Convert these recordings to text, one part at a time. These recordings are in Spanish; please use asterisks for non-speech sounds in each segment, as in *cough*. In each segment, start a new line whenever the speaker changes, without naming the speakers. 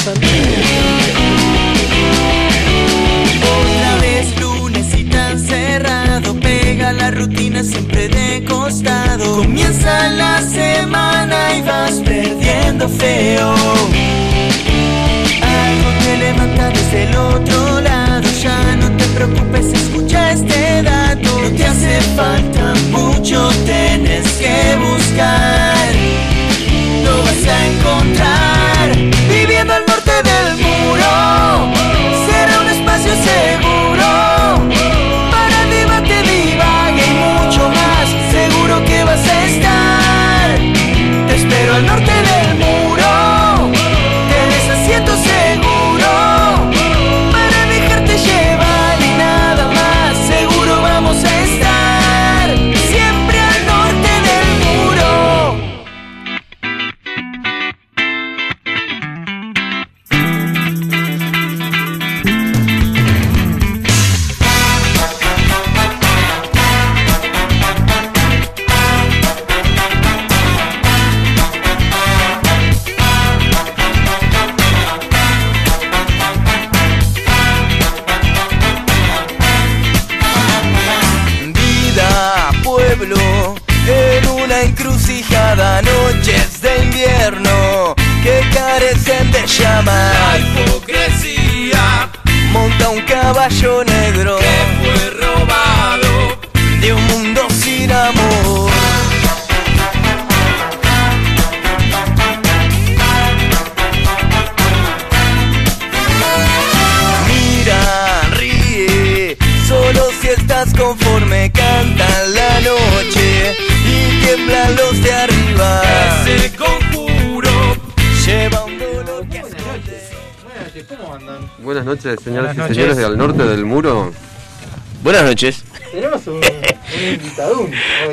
Otra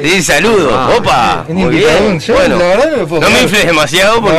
Sí, saludo.
Ah,
Opa.
Un
Muy
invitadún.
bien.
Yo,
Bueno,
la verdad no me puedo
no me infles demasiado porque.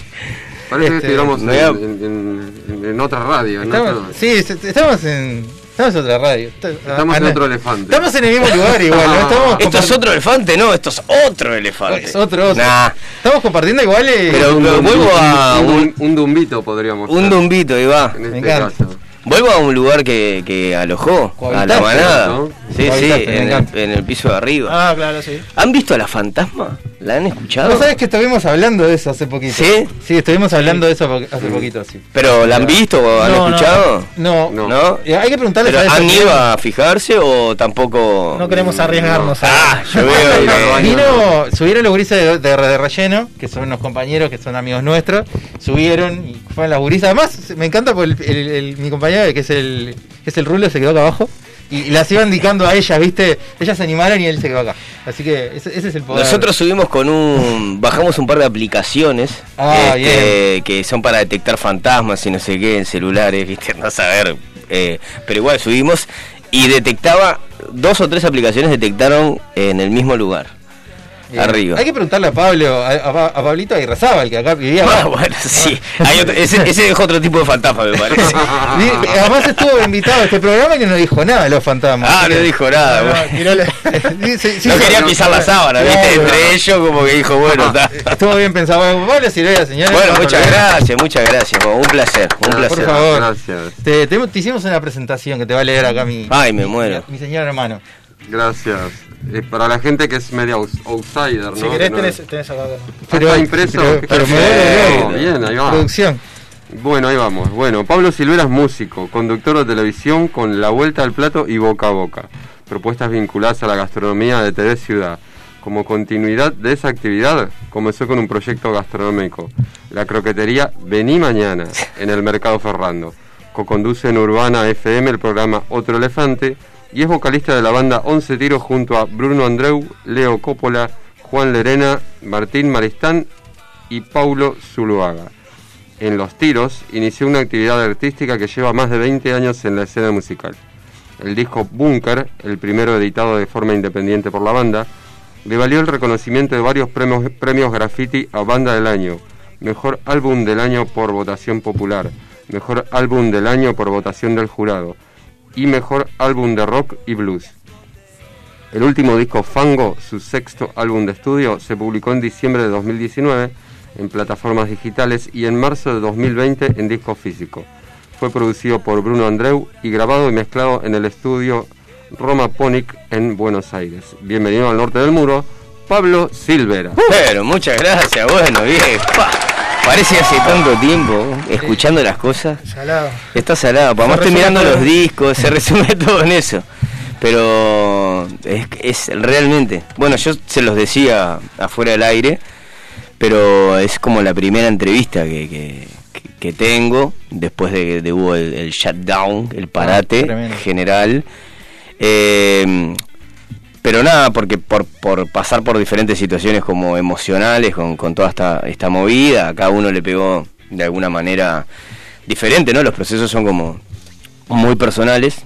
No, *laughs*
Parece que
Este,
estuviéramos en,
a-
en- en- en otra radio. en
Estamos,
otro-
sí, est- estamos en, estamos en otra radio.
Estamos en
Ana-
otro elefante.
Estamos en el mismo lugar igual. ¿no? *laughs* Estamos
¿Esto es otro elefante? No, esto es otro elefante.
Es otro, otro.
Nah,
Estamos compartiendo igual. eh,
Pero-
un,
pero
dum-
vuelvo a
un,
un-
un- un dumbito podríamos
un
ser,
dumbito.
En
Me
este
encanta.
caso.
Vuelvo a un lugar que, que alojó a la manada.
¿no?
Sí, sí, en el, en el piso de arriba.
Ah, claro, sí.
¿Han visto a la fantasma? ¿La han escuchado?
¿No sabes que estuvimos hablando de eso hace poquito?
¿Sí?
Sí, estuvimos hablando de eso hace poquito, sí.
¿Pero la han visto o han
No,
escuchado?
No,
No.
¿No?
Hay que preguntarles
¿Pero
a
han ido a fijarse o tampoco?
No queremos arriesgarnos
Ah, yo veo.
Vino, subieron los gurises de, de, de relleno, que son unos compañeros que son amigos nuestros, subieron y fueron las gurisas. Además, me encanta porque el, el- el- mi compañero, que es el, que es el rulo, se quedó acá abajo. Y, las iba indicando a ellas, ¿viste? Ellas se animaron y él se quedó acá. Así que ese, ese es el poder.
Nosotros subimos con un. Bajamos un par de aplicaciones
Ah,
este, que son para detectar fantasmas y no sé qué en celulares, ¿viste? No saber. eh, pero igual subimos y detectaba. Dos o tres aplicaciones detectaron en el mismo lugar. Arriba.
Hay que preguntarle a Pablo, a, a- a Pablito Aguirrezábal, que acá vivía.
Ah, bueno, sí. Hay otro- ese, ese es otro tipo de fantasma, me parece. *laughs*
Además estuvo invitado a este programa que no dijo nada de los fantasmas.
Ah, no dijo nada.
No,
bueno.
tiró la- *laughs* Sí, sí,
No quería
no,
pisar la sábana, ¿viste? Entre ellos, como que dijo, bueno, está.
Estuvo bien pensado. Bueno, Pablo Silveira, señores.
Bueno, muchas gracias, muchas gracias. un placer, un
Por
placer.
favor.
Gracias,
Te, te- te hicimos una presentación que te va a leer acá mi.
Ay, me
mi-
muero.
Mi, señor hermano.
Gracias. Eh, para la gente que es media outsider, ¿no?
Si querés,
No-
tenés, tenés acá.
¿Está impreso?
Pero, pero me.
Bien, ahí va.
Producción.
Bueno, ahí vamos. Bueno, Pablo Silvera es músico, conductor de televisión con La Vuelta al Plato y Boca a Boca. Propuestas vinculadas a la gastronomía de TV Ciudad. Como continuidad de esa actividad, comenzó con un proyecto gastronómico, la croquetería Vení Mañana, en el Mercado Ferrando. Co-conduce en Urbana FM el programa Otro Elefante y es vocalista de la banda 11 Tiros junto a Bruno Andreu, Leo Coppola, Juan Lerena, Martín Maristán y Paulo Zuluaga. En Los Tiros inició una actividad artística que lleva más de 20 años en la escena musical. El disco Bunker, el primero editado de forma independiente por la banda, le valió el reconocimiento de varios premios, premios graffiti a Banda del Año, Mejor Álbum del Año por votación popular, Mejor Álbum del Año por votación del jurado y Mejor Álbum de Rock y Blues. El último disco Fango, su sexto álbum de estudio, se publicó en diciembre de 2019 en plataformas digitales y en marzo de 2020 en disco físico. Fue producido por Bruno Andreu y grabado y mezclado en el estudio Roma Ponic en Buenos Aires. Bienvenido al norte del muro, Pablo Silvera.
Pero muchas gracias, bueno, bien. Pa, Parece hace tanto tiempo escuchando las cosas.
Salado.
Está salado, además estoy mirando
todo.
los discos, se resume *laughs* todo en eso. Pero es, es realmente, bueno, yo se los decía afuera del aire, pero es como la primera entrevista que, que, tengo después de que de hubo el, el shutdown, el parate
tremendo.
general. Eh, pero nada, porque por, por pasar por diferentes situaciones como emocionales, con, con toda esta, esta movida, a cada uno le pegó de alguna manera diferente, ¿no? Los procesos son como muy personales.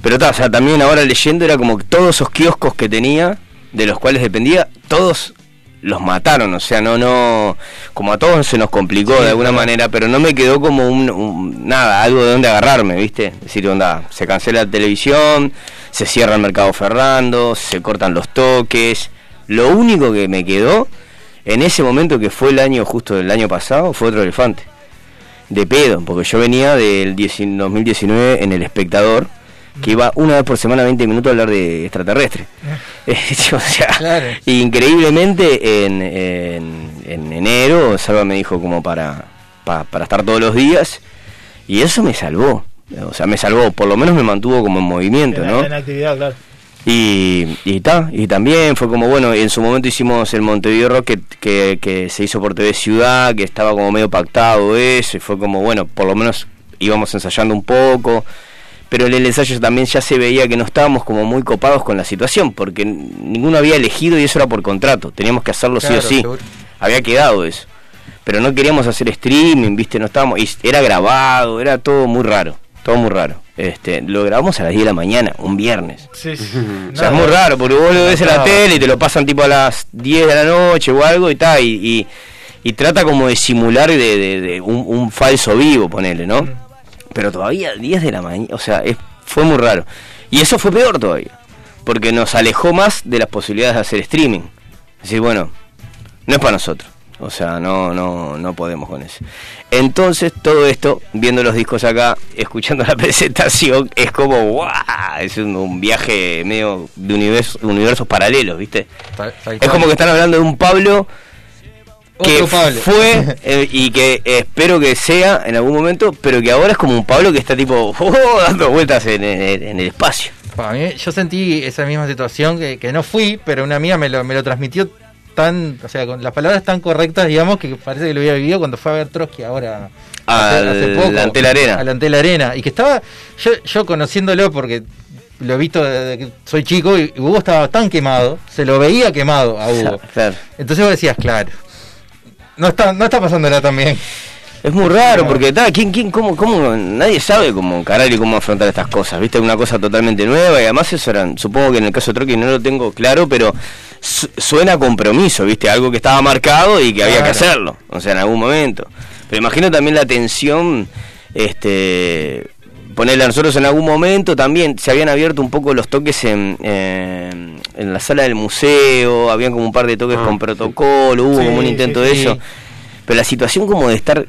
Pero ta, o sea, también ahora leyendo era como que todos esos kioscos que tenía, de los cuales dependía, todos los mataron, o sea, no, no, como a todos se nos complicó
Sí,
de alguna
claro.
manera, pero no me quedó como un, un- nada, algo de donde agarrarme, ¿viste? Es decir, onda, se cancela la televisión, se cierra el mercado Ferrando, se cortan los toques. Lo único que me quedó en ese momento que fue el año justo del año pasado fue otro elefante. De pedo, porque yo venía del 10 2019 en El Espectador, que iba una vez por semana 20 minutos a hablar de extraterrestre. *laughs* o sea,
Claro.
increíblemente en, en, en enero Salva me dijo como para, pa- para estar todos los días y eso me salvó. O sea, me salvó, por lo menos me mantuvo como en movimiento, ¿no?
En actividad, claro.
Y, y, ta, y también fue como, bueno, en su momento hicimos el Montevideo Rock que, que, que se hizo por TV Ciudad, que estaba como medio pactado eso, y fue como, bueno, por lo menos íbamos ensayando un poco, pero en el ensayo también ya se veía que no estábamos como muy copados con la situación, porque ninguno había elegido y eso era por contrato, teníamos que hacerlo sí o sí,
seguro.
había quedado eso, pero no queríamos hacer streaming, viste, no estábamos, y era grabado, era todo muy raro, todo muy raro. Este, lo grabamos a las 10 de la mañana, un viernes.
Sí, sí. *laughs*
O sea, es muy raro, porque vos lo ves en la tele y te lo pasan tipo a las 10 de la noche o algo y tal, y, y, y trata como de simular de, de- de un, un falso vivo, ponele, ¿no? Pero todavía 10 de la mañana, o sea, es- fue muy raro. Y eso fue peor todavía, porque nos alejó más de las posibilidades de hacer streaming. Es decir, bueno, no es para nosotros. O sea, no, no, no podemos con eso. Entonces, todo esto, viendo los discos acá, escuchando *laughs* la presentación, es como, ¡guau! Es un, un viaje medio de universo- universos paralelos, ¿viste?
Tal- tal
Es como que están hablando de un Pablo que fue *laughs* eh, y que espero que sea en algún momento, pero que ahora es como un Pablo que está tipo *laughs* oh, dando vueltas en, en- en el espacio.
Para mí, yo sentí esa misma situación que, que no fui, pero una amiga me lo, me lo transmitió tan, o sea, con las palabras tan correctas, digamos, que parece que lo había vivido cuando fue a ver Trotsky ahora.
Al Antel Arena.
Al Antel Arena. Y que estaba, yo, yo conociéndolo porque lo he visto desde que soy chico y Hugo estaba tan quemado, se lo veía quemado a Hugo. *laughs*
Claro.
Entonces vos decías, claro, no está, no está pasándola tan bien.
Es muy raro porque ta, ¿quién, quién, cómo, cómo, nadie sabe cómo encarar y cómo afrontar estas cosas, viste, una cosa totalmente nueva y además eso era, supongo que en el caso de Trocky no lo tengo claro, pero su- suena a compromiso, viste, algo que estaba marcado y que había que hacerlo, o sea, en algún momento. Pero imagino también la tensión, este, ponerle a nosotros en algún momento también se habían abierto un poco los toques en, en, en la sala del museo, habían como un par de toques
Ah,
con protocolo, hubo
Sí,
como un
sí,
intento de
sí.
eso. Pero la situación como de estar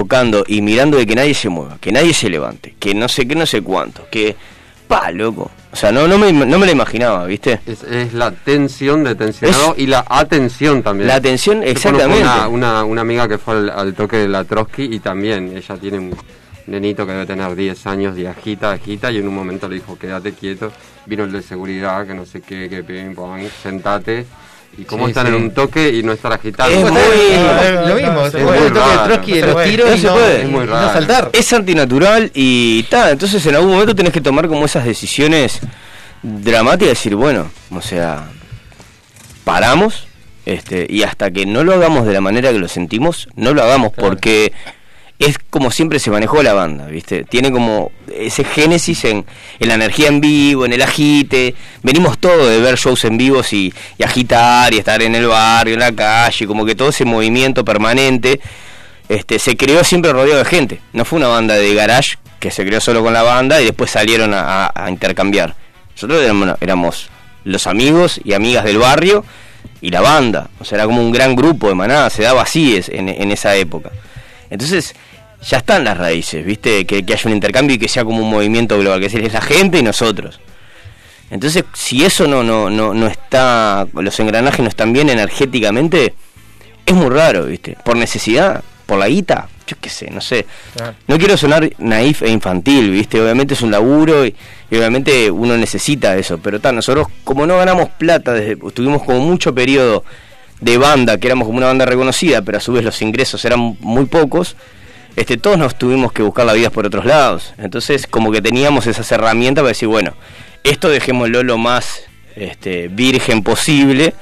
tocando y mirando de que nadie se mueva, que nadie se levante, que no sé qué, no sé cuánto, que... Pa, loco. O sea, no, no, me, no me lo imaginaba, ¿viste?
Es, es la tensión de tensionado
Es-
y la atención también.
La atención, exactamente.
Una, una, una amiga que fue al, al toque de la Trotsky y también ella tiene un nenito que debe tener 10 años y agita, agita y en un momento le dijo quédate quieto. Vino el de seguridad, que no sé qué, que pim, pam, sentate. Y cómo
Sí,
están
sí.
en un toque y no estar agitando.
Es muy-
lo mismo,
no,
se
es
puede
muy
el toque de. Trotsky de los tiros
No
y
se
no,
puede.
y
Es muy
no saltar.
Es antinatural y tal. Entonces en algún momento tenés que tomar como esas decisiones dramáticas y decir, bueno, o sea, paramos este, y hasta que no lo hagamos de la manera que lo sentimos, no lo hagamos
Claro.
porque es como siempre se manejó la banda, ¿viste? Tiene como ese génesis en, en la energía en vivo, en el agite. Venimos todos de ver shows en vivos y, y agitar y estar en el barrio, en la calle, como que todo ese movimiento permanente este, se creó siempre rodeado de gente. No fue una banda de garage que se creó solo con la banda y después salieron a, intercambiar. Nosotros éramos, los amigos y amigas del barrio y la banda. O sea, era como un gran grupo de manada, se daba así en esa época. Entonces, ya están las raíces, ¿viste? Que, que haya un intercambio y que sea como un movimiento global, que es la gente y nosotros. Entonces, si eso no, no, no, no está, los engranajes no están bien energéticamente, es muy raro, ¿viste? Por necesidad, por la guita, yo qué sé, no sé.
Claro.
No quiero sonar naif e infantil, ¿viste? Obviamente es un laburo y, y obviamente uno necesita eso, pero tal, nosotros como no ganamos plata, desde, tuvimos como mucho periodo de banda, que éramos como una banda reconocida, pero a su vez los ingresos eran muy pocos, este, todos nos tuvimos que buscar la vida por otros lados. Entonces, como que teníamos esas herramientas para decir, bueno, esto dejémoslo lo más este, virgen posible,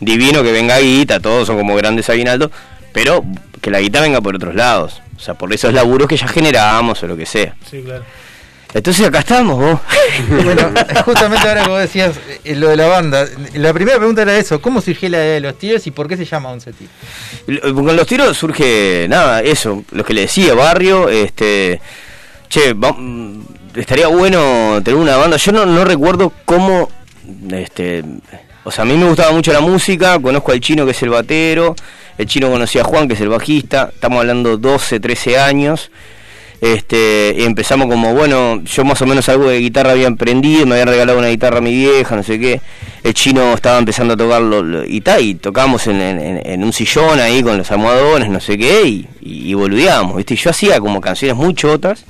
divino que venga guita, todos son como grandes aguinaldos, pero que la guita venga por otros lados. O sea, por esos laburos que ya generábamos o lo que sea.
Sí, claro.
Entonces acá estamos vos. *laughs*
Bueno, justamente ahora que vos decías eh, lo de la banda, la primera pregunta era eso, ¿cómo surgió la idea de los tiros y por qué se llama Once Tiros?
Con los tiros surge nada, eso, lo que le decía, barrio, este, che, va- mm, estaría bueno tener una banda. Yo no, no recuerdo cómo, este, o sea, a mí me gustaba mucho la música, conozco al chino que es el batero, el chino conocía a Juan que es el bajista, estamos hablando 12, 13 años. Este, empezamos como, bueno, yo más o menos algo de guitarra había emprendido, me habían regalado una guitarra a mi vieja, no sé qué. El chino estaba empezando a tocarlo lo- y tal, y tocábamos en, en- en un sillón ahí con los almohadones, no sé qué, y, y, boludeábamos, ¿viste? Yo hacía como canciones muy chotas,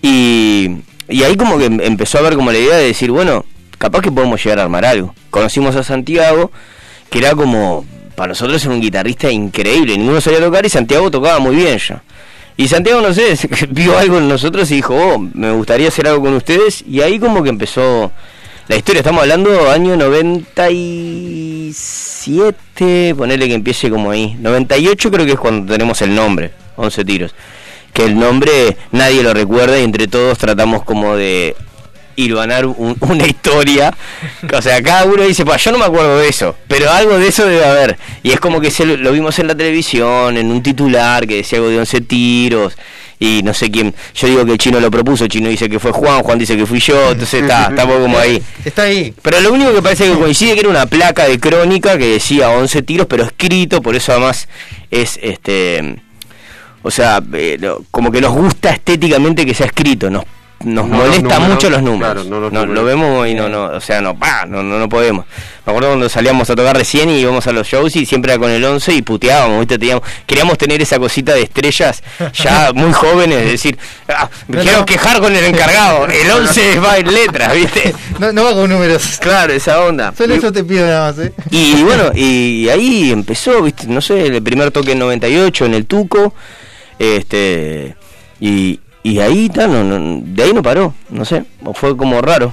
y, y ahí como que em- empezó a ver como la idea de decir, bueno, capaz que podemos llegar a armar algo. Conocimos a Santiago, que era como, para nosotros era un guitarrista increíble, ninguno sabía tocar y Santiago tocaba muy bien ya. Y Santiago, no sé, *laughs* vio algo en nosotros y dijo, oh, me gustaría hacer algo con ustedes. Y ahí como que empezó la historia. Estamos hablando año 97, ponerle que empiece como ahí. 98 creo que es cuando tenemos el nombre, 11 tiros. Que el nombre nadie lo recuerda y entre todos tratamos como de hilvanar un- una historia. O sea, cada uno dice, pues yo no me acuerdo de eso, pero algo de eso debe haber. Y es como que se lo, lo vimos en la televisión, en un titular que decía algo de 11 tiros. Y no sé quién, yo digo que el chino lo propuso, el chino dice que fue Juan, Juan dice que fui yo, entonces está, *laughs* estamos como ahí.
Está ahí.
Pero lo único que parece que coincide que era una placa de crónica que decía 11 tiros, pero escrito, por eso además es este. O sea, eh, lo- como que nos gusta estéticamente que sea escrito, nos, nos
No
molesta mucho los números.
claro, no
lo vemos y no, no, o sea, no, pa, no, no, podemos. Me acuerdo cuando salíamos a tocar recién y íbamos a los shows y siempre era con el 11 y puteábamos, ¿viste? Teníamos, queríamos tener esa cosita de estrellas ya *laughs* muy jóvenes, es decir, ah, quiero quejar con el encargado, el 11 va en letras, ¿viste?
No, va con números.
Claro, esa onda.
Solo
Y-
eso te pido nada más, ¿eh?
y bueno, y ahí empezó, ¿viste? no sé, el primer toque en 98 en el Tuco, este y, y ahí tal, no, no, de ahí no paró, no sé, o fue como raro.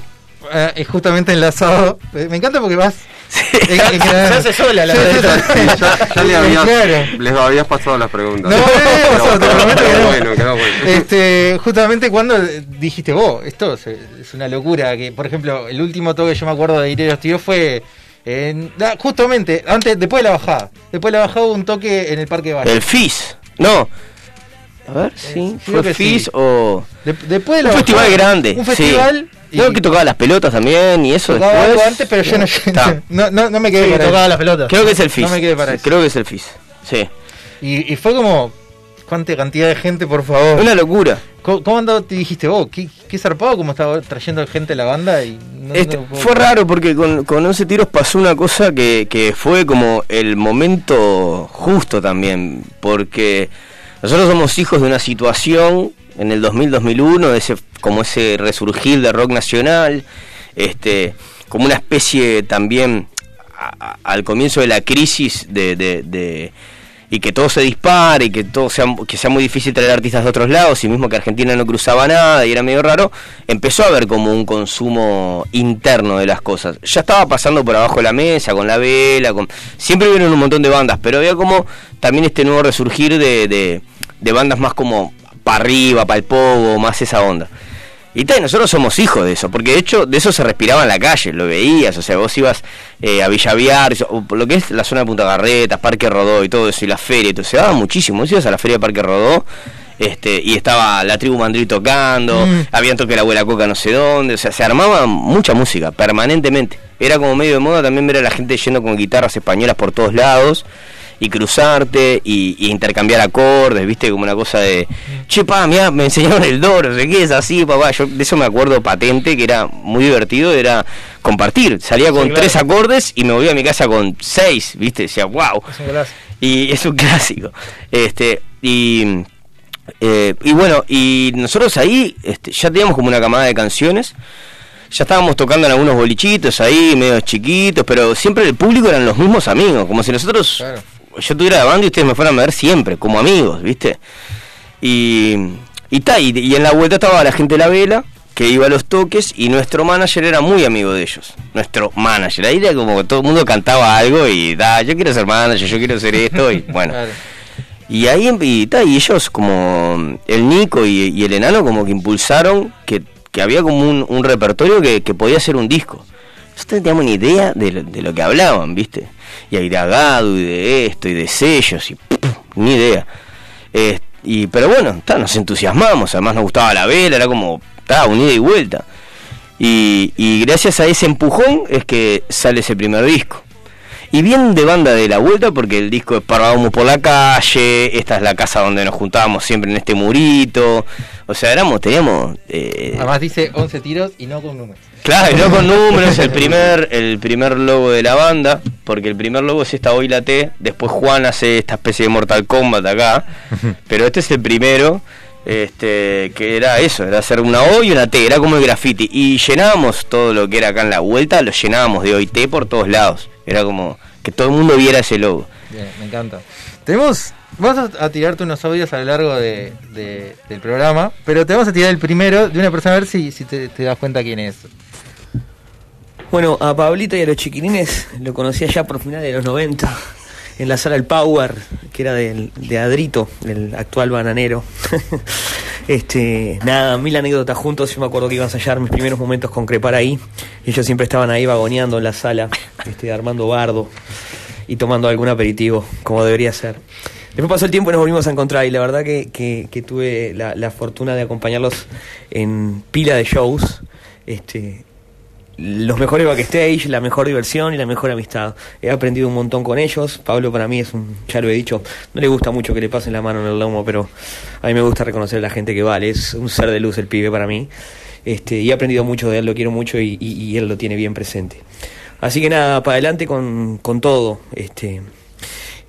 Eh, es justamente enlazado. Eh, Me encanta porque vas. *laughs*
Sí. *laughs*
Se hace sola la
sola.
ya, ya le habías,
Claro.
les habías pasado las preguntas.
No, no, no, prometo que
quedó
no.
bueno, quedó bueno. *laughs*
Este, justamente cuando dijiste vos, esto es, es una locura. Que, por ejemplo, el último toque que yo me acuerdo de ir a los tiros fue. en- ah, justamente, antes, después de la bajada. Después de la bajada hubo un toque en el Parque Valle.
El FIS, no. A ver, sí,
creo
fue FIS
sí.
o
De- después de la
un festival
bajada,
grande.
Un
sí.
festival. y
Creo que tocaba las pelotas también y eso
tocaba
después.
algo antes, pero yo no, no, no, no me quedé
Sí,
para
tocaba
eso.
las pelotas.
Creo que es el FIS.
No me quedé para eso.
Creo que es el FIS. Sí.
Y, y fue como. ¿Cuánta cantidad de gente, por favor?
Una locura.
¿Cómo, cómo andó? Te dijiste vos, ¿qué, qué zarpado como estaba trayendo gente a la banda y no-
Este,
no puedo-
fue raro porque con, con 11 tiros pasó una cosa que, que fue como el momento justo también, porque nosotros somos hijos de una situación en el 2000-2001, de ese, como ese resurgir de rock nacional, este, como una especie también a- al comienzo de la crisis de, de- de- y que todo se dispare y que todo sea que sea muy difícil traer artistas de otros lados y mismo que Argentina no cruzaba nada y era medio raro empezó a haber como un consumo interno de las cosas. Ya estaba pasando por abajo de la mesa con la vela con siempre hubieron un montón de bandas pero había como también este nuevo resurgir de, de, de bandas más como para arriba para el pogo más esa onda y tal, nosotros somos hijos de eso, porque de hecho de eso se respiraba en la calle, lo veías, o sea, vos ibas eh, a Villaviar, lo que es la zona de Punta Garretas, Parque Rodó y todo eso, y la feria, y todo, se daba muchísimo, vos ibas a la feria de Parque Rodó, este, y estaba la tribu Mandrí tocando,
Mm.
había toque la abuela Coca no sé dónde, o sea, se armaba mucha música, permanentemente, era como medio de moda también ver a la gente yendo con guitarras españolas por todos lados y cruzarte y, y intercambiar acordes, viste, como una cosa de, che, pa, mirá, me enseñaron el do, no sé qué, es así, papá, yo de eso me acuerdo patente, que era muy divertido, era compartir, salía con
Sí, claro.
tres acordes y me volvía a mi casa con seis, viste, decía, wow,
Es un
y es un clásico. Este, y, eh, y bueno, y nosotros ahí este, ya teníamos como una camada de canciones. Ya estábamos tocando en algunos bolichitos ahí, medio chiquitos, pero siempre el público eran los mismos amigos, como si nosotros,
Claro.
Yo tuviera la banda y ustedes me fueran a ver siempre, como amigos, ¿viste? Y, y, ta, y, y en la vuelta estaba la gente de la vela, que iba a los toques, y nuestro manager era muy amigo de ellos. Nuestro manager, ahí era como que todo el mundo cantaba algo y da, yo quiero ser manager, yo quiero hacer esto, y *laughs* bueno.
Claro.
Y ahí em- y, ta, y ellos como el Nico y, y el enano como que impulsaron que, que había como un, un repertorio que, que podía ser un disco. Nosotros no teníamos ni idea de lo, de lo que hablaban, ¿viste? Y Agado y de esto y de sellos y pff, ni idea. Eh, y pero bueno, ta, nos entusiasmamos, además nos gustaba la vela, era como ta, un ida y vuelta. Y, y gracias a ese empujón es que sale ese primer disco. Y bien de banda de la vuelta porque el disco es Parábamos por la calle, esta es la casa donde nos juntábamos siempre en este murito. O sea, éramos, teníamos... eh,
Además dice 11 tiros y no con números.
Claro, y no con números, el primer, el primer logo de la banda, porque el primer logo es esta Hoy la T, después Juan hace esta especie de Mortal Kombat acá, *laughs* pero este es el primero, este, que era eso, era hacer una O y una T, era como el graffiti, y llenábamos todo lo que era acá en la vuelta, lo llenábamos de Hoy T por todos lados, era como que todo el mundo viera ese logo.
Bien, me encanta. Tenemos. Vamos a, a tirarte unos audios a lo largo de, de- del programa, pero te vamos a tirar el primero de una persona a ver si, si te, te das cuenta quién es.
Bueno, a Pablito y a los chiquilines lo conocía ya por finales de los 90 en la sala El Power, que era del, de Adrito, el actual bananero. *laughs* este, nada, mil anécdotas juntos. Yo me acuerdo que iba a ensayar mis primeros momentos con Crepar ahí. Ellos siempre estaban ahí vagoneando en la sala, este, armando bardo y tomando algún aperitivo, como debería ser. Después pasó el tiempo y nos volvimos a encontrar y la verdad que, que- que tuve la, la fortuna de acompañarlos en pila de shows. Este, los mejores backstage, la mejor diversión y la mejor amistad. He aprendido un montón con ellos. Pablo para mí es un, ya lo he dicho, no le gusta mucho que le pasen la mano en el lomo, pero a mí me gusta reconocer a la gente que vale. Es un ser de luz el pibe para mí. Este, y he aprendido mucho de él, lo quiero mucho y, y- y él lo tiene bien presente. Así que nada, para adelante con, con todo. Este,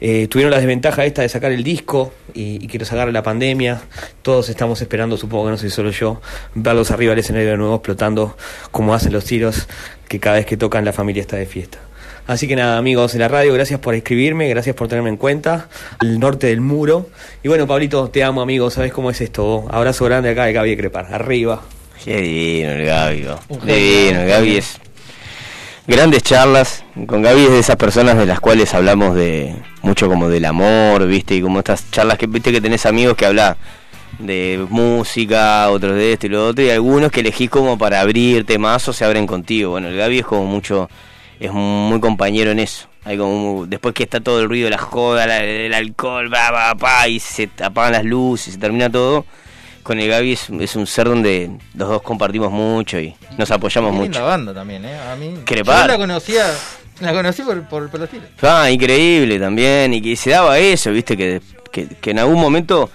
eh, tuvieron la desventaja esta de sacar el disco y, y que lo sacara la pandemia. Todos estamos esperando, supongo que no soy solo yo, verlos arriba del escenario de nuevo explotando como hacen los tiros, que cada vez que tocan la familia está de fiesta. Así que nada, amigos de la radio, gracias por escribirme, gracias por tenerme en cuenta. El norte del muro. Y bueno, Pablito, te amo, amigo, ¿sabes cómo es esto? Abrazo grande acá de Gaby de Crepar. Arriba.
Qué divino el Gaby, divino, el Gaby es grandes charlas, con Gaby es de esas personas de las cuales hablamos de mucho como del amor, viste, y como estas charlas que viste que tenés amigos que hablan de música, otros de esto y lo otro, y algunos que elegís como para abrirte más o se abren contigo. Bueno, el Gaby es como mucho, es muy compañero en eso. Hay como, después que está todo el ruido, la joda, la- el alcohol, va, va, pa, y se apagan las luces, se termina todo. Con el Gaby es, es un ser donde los dos compartimos mucho y nos apoyamos mucho.
linda banda también, ¿eh? A mí.
Crepar.
Yo la conocía. La conocí por, por, por los tiros.
Ah, increíble también, y que se daba eso, viste, que, que, que en algún momento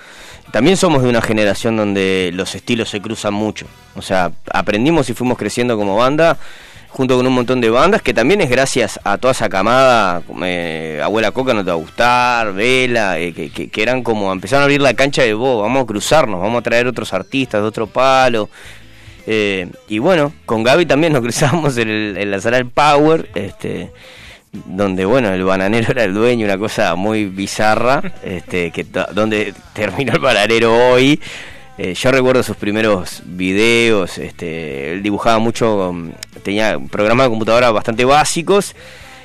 también somos de una generación donde los estilos se cruzan mucho. O sea, aprendimos y fuimos creciendo como banda, junto con un montón de bandas, que también es gracias a toda esa camada, eh, Abuela Coca no te va a gustar, Vela, eh, que, eran como, empezaron a abrir la cancha de vos, vamos a cruzarnos, vamos a traer otros artistas de otro palo. Eh, y bueno, con Gaby también nos *laughs* cruzamos en, el- en la sala del Power, este, donde bueno, el bananero era el dueño, una cosa muy bizarra, este, que donde terminó el bananero hoy. Eh, yo recuerdo sus primeros videos, este, él dibujaba mucho, um, tenía programas de computadora bastante básicos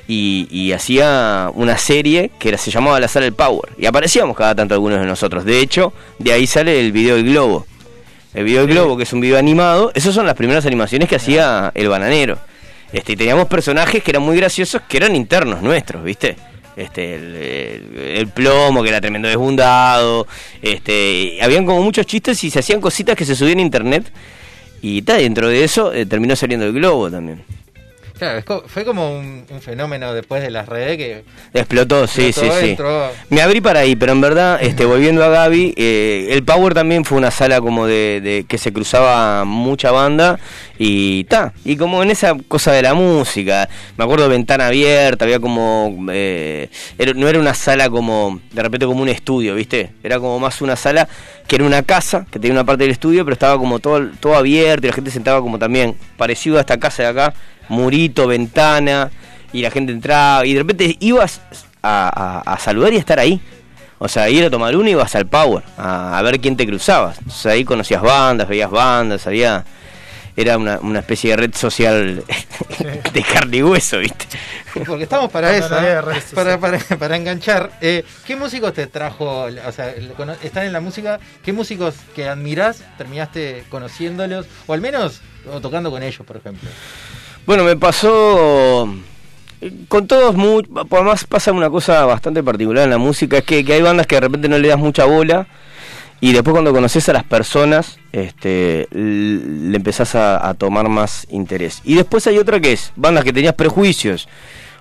y, y hacía una serie que era, se llamaba La Sala del Power y aparecíamos cada tanto algunos de nosotros. De hecho, de ahí sale el video del globo. El video del globo, que es un video animado, esas son las primeras animaciones que hacía el bananero. Este, y teníamos personajes que eran muy graciosos, que eran internos nuestros, ¿viste? Este, el, plomo, que era tremendo desbundado. Este, habían como muchos chistes y se hacían cositas que se subían a internet. Y tal, dentro de eso eh, terminó saliendo el globo también.
Claro, es co- fue como un, un fenómeno después de las redes que
Explotó, sí,
explotó,
sí, sí. Me abrí para ahí, pero en verdad, este, volviendo a Gaby, eh, el Power también fue una sala como de, de que se cruzaba mucha banda y ta, y como en esa cosa de la música, me acuerdo ventana abierta, había como, eh, era- no era una sala como, de repente como un estudio, ¿viste? Era como más una sala que era una casa, que tenía una parte del estudio, pero estaba como todo, todo abierto y la gente sentaba como también, parecido a esta casa de acá, murito, ventana, y la gente entraba, y de repente ibas a, a- a saludar y a estar ahí. O sea, ir a tomar uno y ibas al Power, a, a ver quién te cruzabas. O sea, ahí conocías bandas, veías bandas, había... Era una, una especie de red social *laughs* de carne y hueso, ¿viste?
Porque estamos para eso,
no
¿eh?
redes
para, para, para enganchar. Eh, ¿Qué músicos te trajo? O sea, están en la música. ¿Qué músicos que admirás terminaste conociéndolos? O al menos o tocando con ellos, por ejemplo.
Bueno, me pasó eh, con todos, muy, además pasa una cosa bastante particular en la música, es que, que hay bandas que de repente no le das mucha bola y después cuando conoces a las personas este, le empezás a, a tomar más interés. Y después hay otra que es bandas que tenías prejuicios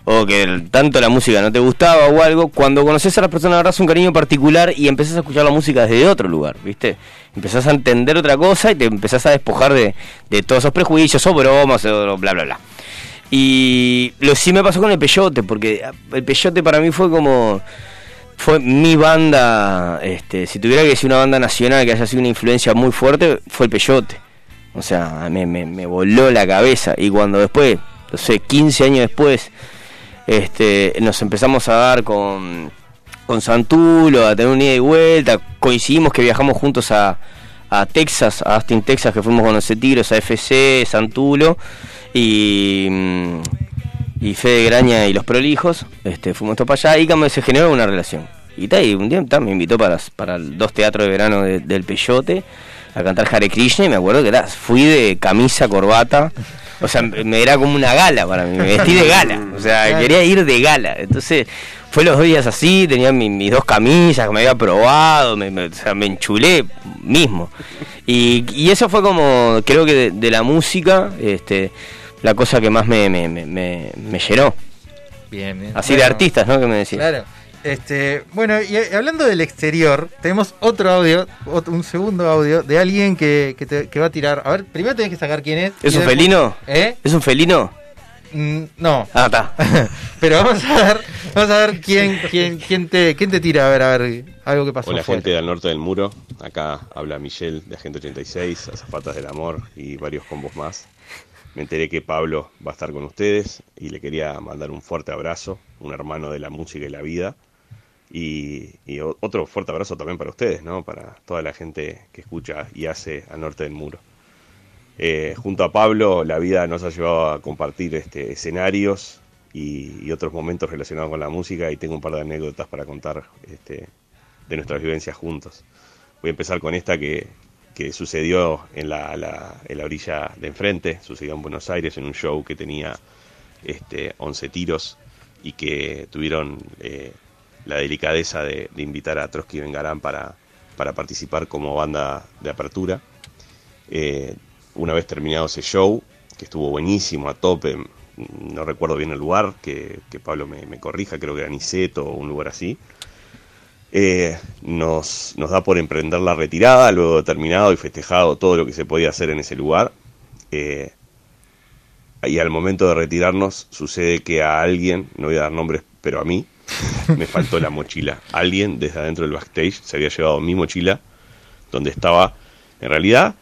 o que tanto la música no te gustaba o algo, cuando conoces a las personas agarrás un cariño particular y empezás a escuchar la música desde otro lugar, ¿viste? Empezás a entender otra cosa y te empezás a despojar de, de todos esos prejuicios o bromas o bla bla bla. Y lo sí me pasó con el Peyote, porque el Peyote para mí fue como fue mi banda, este, si tuviera que decir una banda nacional que haya sido una influencia muy fuerte, fue el Peyote. O sea, me, me, me voló la cabeza. Y cuando después, no sé, 15 años después, este, nos empezamos a dar con, con Santulo, a tener un ida y vuelta, coincidimos que viajamos juntos a, Texas, a Austin, Texas, que fuimos con los Tigros, a FC, Santulo, y, mm, y Fede Graña y los Prolijos, este, fuimos todos para allá y se generó una relación. Y, ta, un día ta, me invitó para, para dos teatros de verano de- del Peyote a cantar Hare Krishna y me acuerdo que era, fui de camisa, corbata, o sea, me era como una gala para mí, me vestí de gala, o sea,
Claro.
quería ir de gala. Entonces, fue los dos días así, tenía mi- mis dos camisas que me había probado, me, me- o sea, me enchulé mismo. Y, y eso fue como, creo que de, de la música, este, la cosa que más me, me, me, me- me llenó.
Bien, bien.
Así de artistas, ¿no? Que me decís.
Claro. Este, bueno, y eh, hablando del exterior, tenemos otro audio, un segundo audio de alguien que, que, te- que va a tirar. A ver, primero tenés que sacar quién es.
¿Es un
después-
felino?
¿Eh?
¿Es un felino?
Mm, no.
Ah, está. *laughs*
Pero vamos a ver, vamos a ver quién, quién, quién te, quién te tira, a ver, a ver, algo que pasó.
Hola gente del norte del muro, acá habla Michelle de Agente 86, Azafatas del Amor y varios combos más. Me enteré que Pablo va a estar con ustedes y le quería mandar un fuerte abrazo, un hermano de la música y la vida. Y, otro fuerte abrazo también para ustedes, ¿no? Para toda la gente que escucha y hace al norte del muro. Eh, junto a Pablo, la vida nos ha llevado a compartir este, escenarios y, otros momentos relacionados con la música y tengo un par de anécdotas para contar este, de nuestras vivencias juntos. Voy a empezar con esta que, sucedió en la, la- en la orilla de enfrente, sucedió en Buenos Aires en un show que tenía este, 11 tiros y que tuvieron eh, la delicadeza de, invitar a Trotsky y Vengarán para, participar como banda de apertura. Eh, una vez terminado ese show, que estuvo buenísimo, a tope, no recuerdo bien el lugar, que, Pablo me, corrija, creo que era Niceto o un lugar así. Eh, nos, nos da por emprender la retirada, luego terminado y festejado todo lo que se podía hacer en ese lugar. Eh, y al momento de retirarnos sucede que a alguien, no voy a dar nombres, pero a mí, *laughs* me faltó la mochila. Alguien desde adentro del backstage se había llevado mi mochila, donde estaba, en realidad,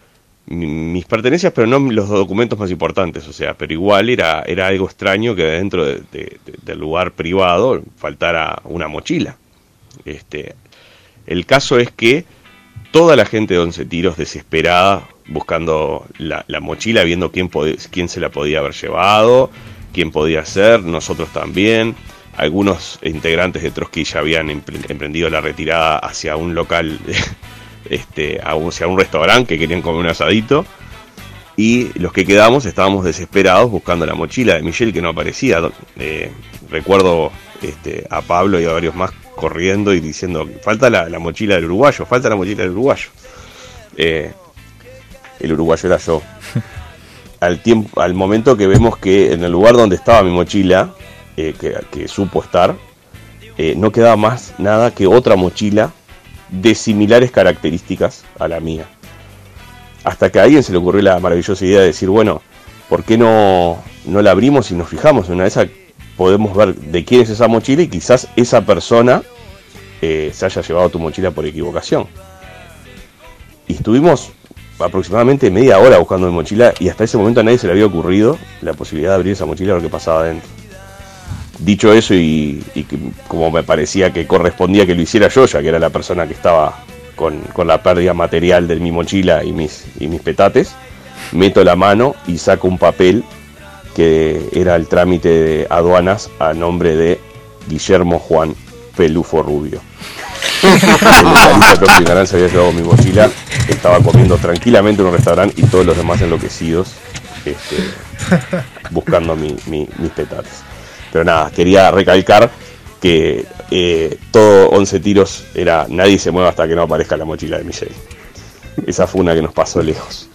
mi- mis pertenencias, pero no los documentos más importantes, o sea, pero igual era, era algo extraño que dentro de- de- de- del lugar privado faltara una mochila. Este, el caso es que toda la gente de Once Tiros desesperada buscando la, la mochila, viendo quién, quién se la podía haber llevado, quién podía ser, nosotros también. Algunos integrantes de Trotsky ya habían empre- emprendido la retirada hacia un local, *laughs* este, hacia un restaurante que querían comer un asadito. Y los que quedamos estábamos desesperados buscando la mochila de Michelle que no aparecía. Eh, recuerdo este, a Pablo y a varios más corriendo y diciendo, falta la, la mochila del uruguayo, falta la mochila del uruguayo. Eh, el uruguayo era yo. *laughs* al, tiempo, al momento que vemos que en el lugar donde estaba mi mochila, eh, que, supo estar, eh, no quedaba más nada que otra mochila de similares características a la mía. Hasta que a alguien se le ocurrió la maravillosa idea de decir, bueno, ¿por qué no, no la abrimos y nos fijamos? En una de esas podemos ver de quién es esa mochila y quizás esa persona eh, se haya llevado tu mochila por equivocación. Y estuvimos aproximadamente media hora buscando mi mochila y hasta ese momento a nadie se le había ocurrido la posibilidad de abrir esa mochila y ver qué pasaba adentro. Dicho eso y, como me parecía que correspondía que lo hiciera yo, ya que era la persona que estaba con, con la pérdida material de mi mochila y mis, y mis petates, meto la mano y saco un papel que era el trámite de aduanas a nombre de Guillermo Juan Pelufo Rubio. *laughs* El que se había llevado mi mochila, estaba comiendo tranquilamente en un restaurante y todos los demás enloquecidos este, buscando mi- mi- mis petates. Pero nada, quería recalcar que eh, todo 11 tiros era nadie se mueva hasta que no aparezca la mochila de Michelle. Esa fue una que nos pasó lejos.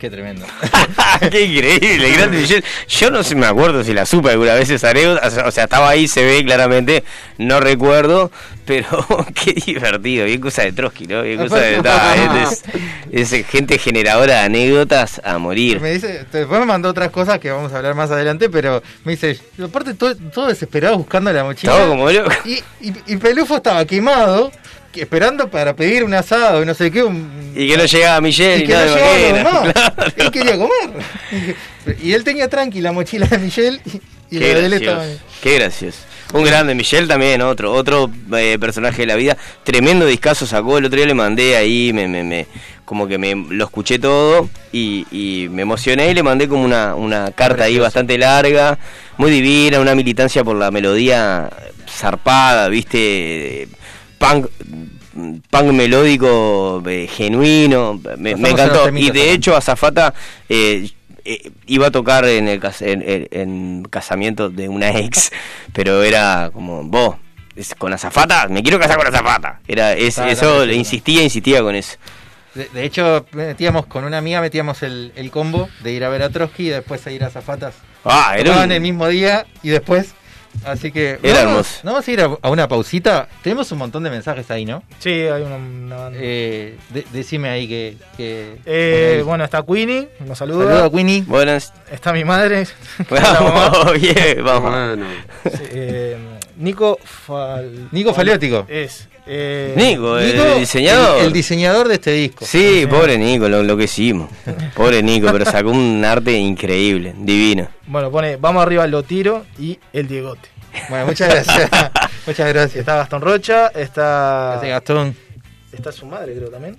Qué tremendo. *laughs*
Qué increíble, grande Michelle. Yo no sé, me acuerdo si la supe alguna vez esa anécdota. o sea- estaba ahí, se ve claramente. No recuerdo, pero *laughs* qué divertido. Bien cosa de Trotsky, ¿no? Bien cosa de. ta, es, es- es gente generadora de anécdotas a morir.
Me dice, después me mandó otras cosas que vamos a hablar más adelante, pero me dice, aparte todo, todo desesperado buscando la mochila.
Estaba como loco.
Y, y, y Pelufo estaba quemado, que- esperando para pedir un asado y no sé qué. un-
Y que no llegaba Michelle
y que no llegaba
Maquena.
demás. Él quería comer. Y él tenía tranqui la mochila de Michelle y, y
Qué
la de él estaba.
qué gracioso. Un grande, Michelle también, otro otro eh, personaje de la vida. Tremendo discazo sacó, el otro día le mandé ahí, me, me, me- como que me lo escuché todo y, y me emocioné y le mandé como una, una carta ahí bastante larga, muy divina, una militancia por la melodía zarpada, viste, punk, punk melódico eh, genuino, me, encantó. Y de
también.
hecho, Azafata eh, eh, iba a tocar en el en, en- en casamiento de una ex, *laughs* pero era como, vos, es con Azafata, me quiero casar con Azafata. Era, es,
Estaba
eso, le insistía, insistía con eso.
De, de hecho, metíamos con una amiga, metíamos el, el combo de ir a ver a Trotsky y después a ir a Zafatas.
Ah, era un-
el mismo día y después. Así que.
Era
vamos,
hermoso.
Vamos a ir a, a una pausita. Tenemos un montón de mensajes ahí, ¿no?
Sí, hay una, una banda.
Eh, de- decime ahí que. que
Eh, bueno, está Queenie, nos saluda.
Saludo a Queenie.
Buenas.
Está mi madre. *laughs*
Vamos, bien, vamos.
Bueno,
Sí, eh, Nico Fal...
Nico Faleótico.
Es. eh,
Nico, el
Nico,
diseñador.
El, el diseñador de este disco.
Sí, pobre Nico, lo enloquecimos. *laughs* Pobre Nico, pero sacó un arte increíble, divino.
Bueno, pone Vamos arriba lo tiro y el Diegote.
Bueno, muchas gracias. *laughs* muchas gracias.
Está Gastón Rocha, está.
Gracias, Gastón.
Está su madre, creo también.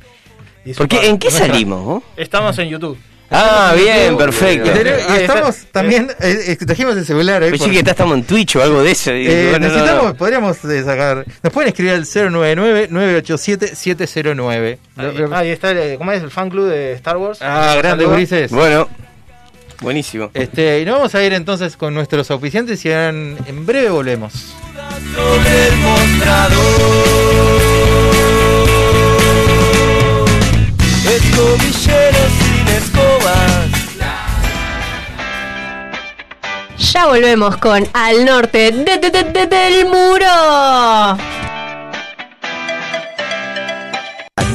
Y su
¿Por qué,
padre.
¿En qué *laughs* salimos?
Estamos en YouTube.
Ah, bien, perfecto.
Ahí está.
estamos también. eh, eh, trajimos el celular hoy.
Pensé
por-
que está- estamos en Twitch o algo de eso.
Eh,
bueno, no,
necesitamos,
no.
podríamos eh, sacar. Nos pueden escribir al 099-987-709.
Ahí, ahí está, el- ¿cómo es? El fan club de Star Wars.
Ah, grande. Ulises.
Bueno, buenísimo.
Este, y nos vamos a ir entonces con nuestros auspiciantes y en, en breve volvemos.
sobre el mostrador. Escobas.
Ya volvemos con Al Norte de- de- de- de- del Muro.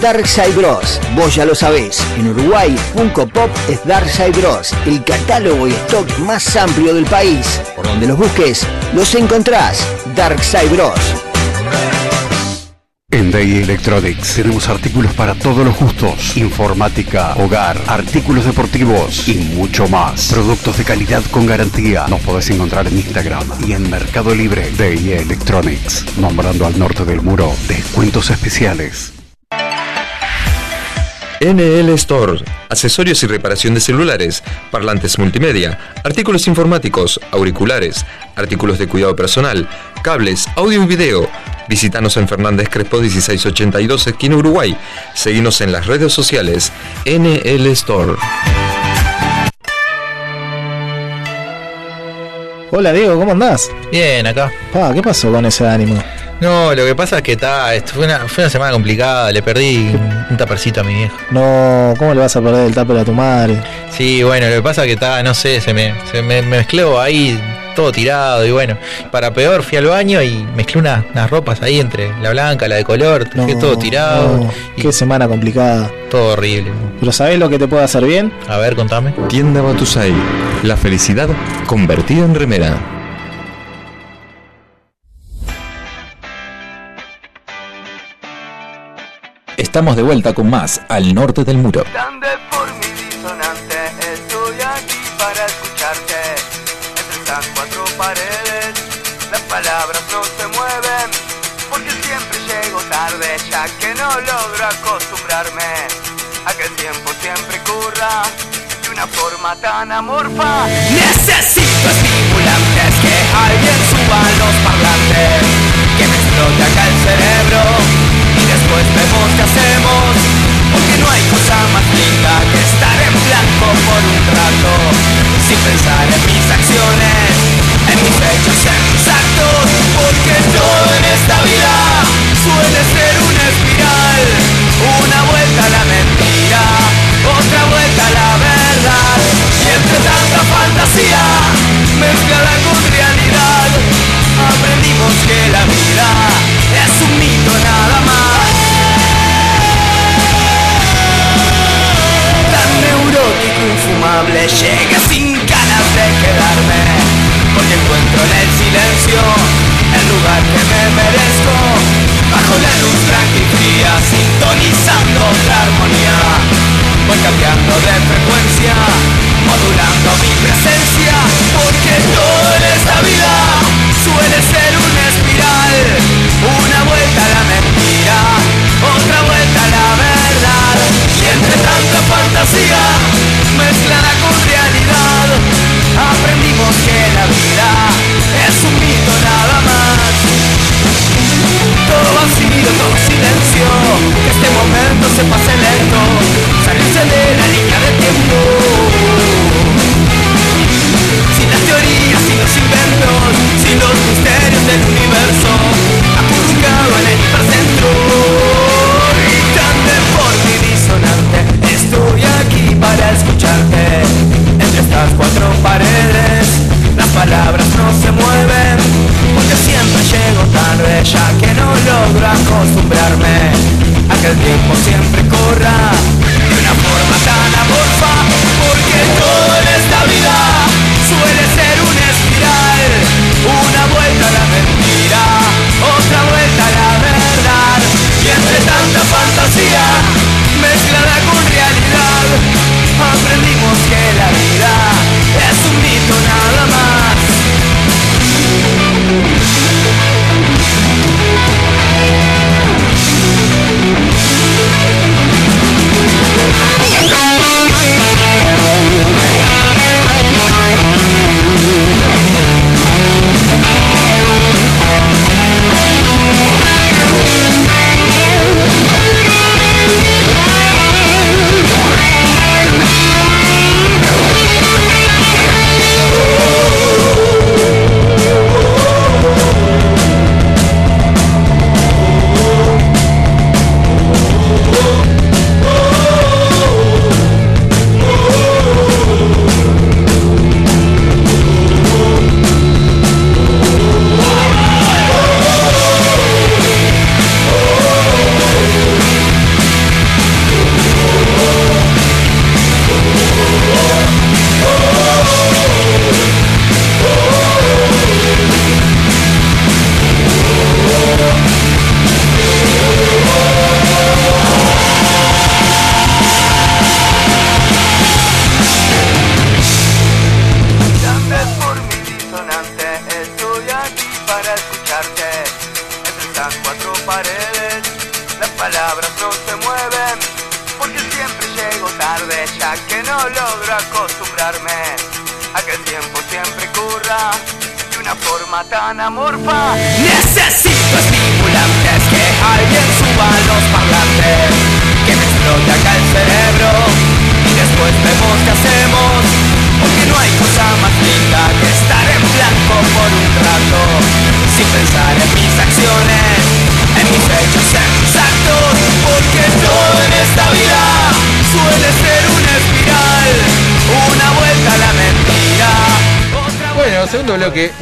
Darkside Bros. Vos ya lo sabés. En Uruguay, Funko Pop es Darkside Bros. El catálogo y stock más amplio del país. Por donde los busques, los encontrás. Darkside Bros.
En Day Electronics tenemos artículos para todos los gustos, informática, hogar, artículos deportivos y mucho más. Productos de calidad con garantía. Nos podés encontrar en Instagram y en Mercado Libre. Day Electronics, nombrando al norte del muro, descuentos especiales.
NL Store, accesorios y reparación de celulares, parlantes multimedia, artículos informáticos, auriculares, artículos de cuidado personal, cables, audio y video. Visítanos en Fernández Crespo 1682, esquina Uruguay. Seguinos en las redes sociales NL Store.
Hola Diego, ¿cómo andás?
Bien, acá.
Pa, ¿qué pasó con ese ánimo?
No, lo que pasa es que está, esto fue una, fue una semana complicada, le perdí un, un tapercito a mi viejo.
No, ¿cómo le vas a perder el tupper a tu madre?
Sí, bueno, lo que pasa es que está, no sé, se me, se me mezcló ahí todo tirado y bueno, para peor fui al baño y mezclé unas, unas ropas ahí entre la blanca, la de color, dejé
No,
todo tirado.
no, qué semana complicada.
Todo horrible.
Pero ¿sabés lo que te puede hacer bien?
A ver, contame.
Tienda Batusai. La felicidad convertida en remera.
Estamos de vuelta con más al norte del muro.
Por mi disonante, estoy aquí para escucharte. Estas cuatro paredes, las palabras no se mueven, porque siempre llego tarde, ya que no logro acostumbrarme a que el tiempo siempre corra de una forma tan amorfa. Necesito estimulantes, que alguien suba los parlantes, que me explote acá el cerebro y después vemos qué hacemos Porque no hay cosa más linda que estar en blanco por un rato Sin pensar en acciones, en mis hechos, en mis actos Porque todo en esta vida suele ser una espiral. Una vuelta a la mentira, otra vuelta a la verdad. Y entre tanta fantasía, mezclada con realidad Aprendimos que la vida es un mito nada más. Tan neurótico, infumable, llega sin quedarme Porque encuentro en el silencio el lugar que me merezco Bajo la luz blanca y fría, sintonizando otra armonía. Voy cambiando de frecuencia, modulando mi presencia Porque todo en esta vida suele ser una espiral Una vuelta a la mentira, otra vuelta a la verdad. Y entre tanta fantasía, mezclada con realidad Aprendimos que la vida es un mito nada más Todo vacío, todo silencio Que este momento se pase lento Salirse de la línea del tiempo sin las teorías, sin los inventos, sin los misterios del universo, acurrucado en el hipercentro, gritando por mi disonante. Estoy aquí para escucharte. Estas cuatro paredes, las palabras no se mueven, porque siempre llego tarde, ya que no logro acostumbrarme a que el tiempo siempre corra de una forma tan amorfa, porque todo en esta vida suele ser una espiral, una vuelta a la mentira, otra vuelta a la verdad, y entre tanta fantasía mezclada con realidad, aprendimos que la vida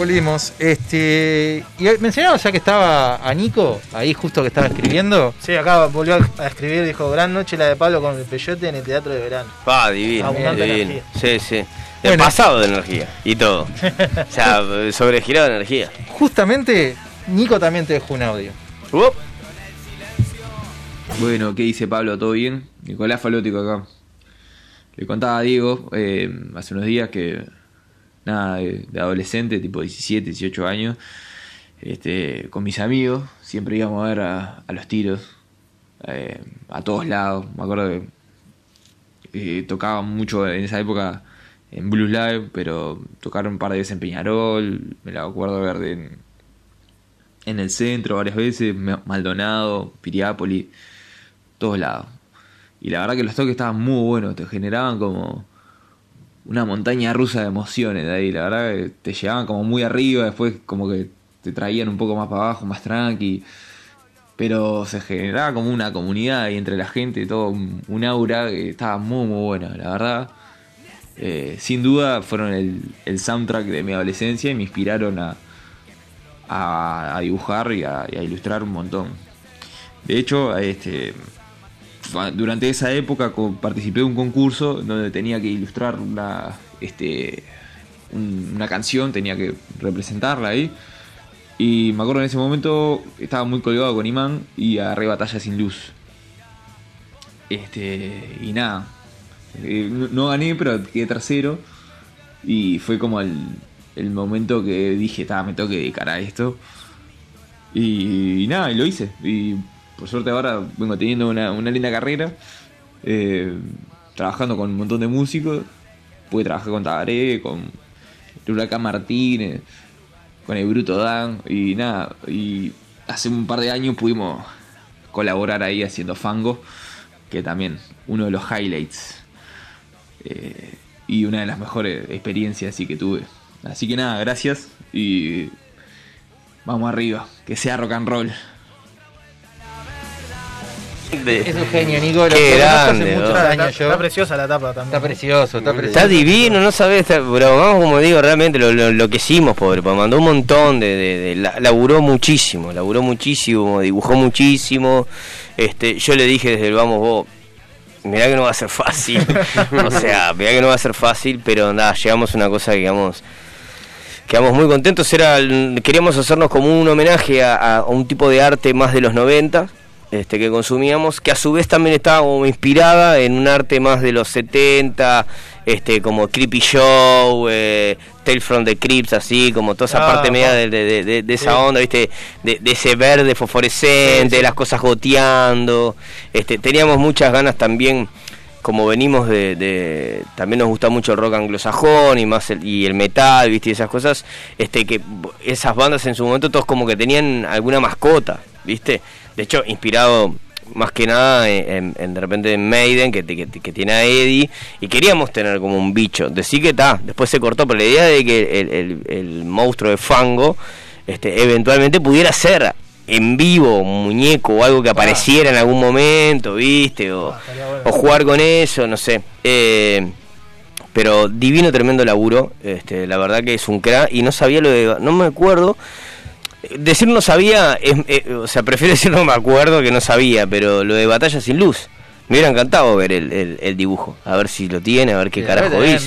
volvimos. Este, y mencionamos ya que estaba a Nico, ahí justo que estaba escribiendo.
Sí, acá volvió a escribir, dijo, gran noche la de Pablo con el peyote en el teatro de verano.
Pa, divino,
Abundante
divino.
energía.
Sí, sí. El
Bueno.
pasado de energía y todo. *laughs* o sea, sobregirado de energía.
Justamente, Nico también te dejó un audio.
Bueno, ¿qué dice Pablo? ¿Todo bien? Nicolás Falótico acá. Le contaba a Diego eh, hace unos días que, nada, de, adolescente, tipo 17, 18 años, este, con mis amigos, siempre íbamos a ver a, a los tiros, eh, a todos lados. Me acuerdo que eh, tocaba mucho en esa época en Blues Live, pero tocaron un par de veces en Peñarol, me la acuerdo ver de, en, en el centro varias veces, Ma- Maldonado, Piriápolis, todos lados. Y la verdad que los toques estaban muy buenos, te generaban como una montaña rusa de emociones de ahí, la verdad que te llevaban como muy arriba, después como que te traían un poco más para abajo, más tranqui. Pero se generaba como una comunidad ahí entre la gente, todo un, aura que estaba muy muy buena, la verdad. Eh, sin duda fueron el, el soundtrack de mi adolescencia y me inspiraron a, a, dibujar y a, y a ilustrar un montón. De hecho, este, durante esa época participé de un concurso donde tenía que ilustrar una, este, un- una canción, tenía que representarla ahí. Y me acuerdo en ese momento estaba muy colgado con Imán y agarré Batalla sin Luz. Este, y nada, eh, no, gané, pero quedé tercero. Y fue como el, el momento que dije, "Ta, me tengo que dedicar a esto. Y, nada, y lo hice. Por suerte ahora vengo teniendo una, una linda carrera. eh, trabajando con un montón de músicos. Pude trabajar con Tabaré, con el Huracán Martínez, con el Bruto Dan. Y nada, y hace un par de años pudimos colaborar ahí haciendo Fango, que también uno de los highlights. eh, y una de las mejores experiencias así que tuve. Así que nada, gracias y vamos arriba, que sea rock and roll.
Es un genio, Nico. lo
Qué grande,
muchos
¿no?
años
Está,
yo.
está preciosa la tapa también.
Está precioso, está precioso.
Está divino, no sabes, está- pero vamos como digo, realmente lo, lo, lo que hicimos, pobre, pues mandó un montón de, de, de- la- laburó muchísimo, laburó muchísimo, dibujó muchísimo, este, yo le dije desde el vamos vos, mirá que no va a ser fácil, *laughs* o sea, mirá que no va a ser fácil, pero nada, llegamos a una cosa que digamos, quedamos muy contentos, era, queríamos hacernos como un homenaje a, a un tipo de arte más de los 90, este, que consumíamos, que a su vez también estaba como inspirada en un arte más de los 70, este, como Creepy Show, eh, Tale from the Crypts, así, como toda esa
Ah,
parte media de, de- de- de esa
Sí.
onda, ¿viste? De, de ese verde fosforescente, las cosas goteando. Este, teníamos muchas ganas también, como venimos de, de- También nos gusta mucho el rock anglosajón y más el, y el metal, ¿viste? Y esas cosas, este, que esas bandas en su momento todos como que tenían alguna mascota, ¿viste? De hecho, inspirado más que nada en, de repente en Maiden, que, que, que tiene a Eddie, y queríamos tener como un bicho. Decir que está, después se cortó, pero la idea de que el, el- el monstruo de Fango este, eventualmente pudiera ser en vivo un muñeco o algo que apareciera en algún momento, ¿viste? O, o jugar con eso, no sé. Eh, pero divino, tremendo laburo. Este, la verdad que es un crack. Y no sabía lo de. No me acuerdo. Decir no sabía, es- eh, o sea, prefiero *laughs* decir no me acuerdo que no sabía, pero lo de Batalla sin Luz. Me hubiera encantado ver el, el- el dibujo, a ver si lo tiene, a ver qué carajo es.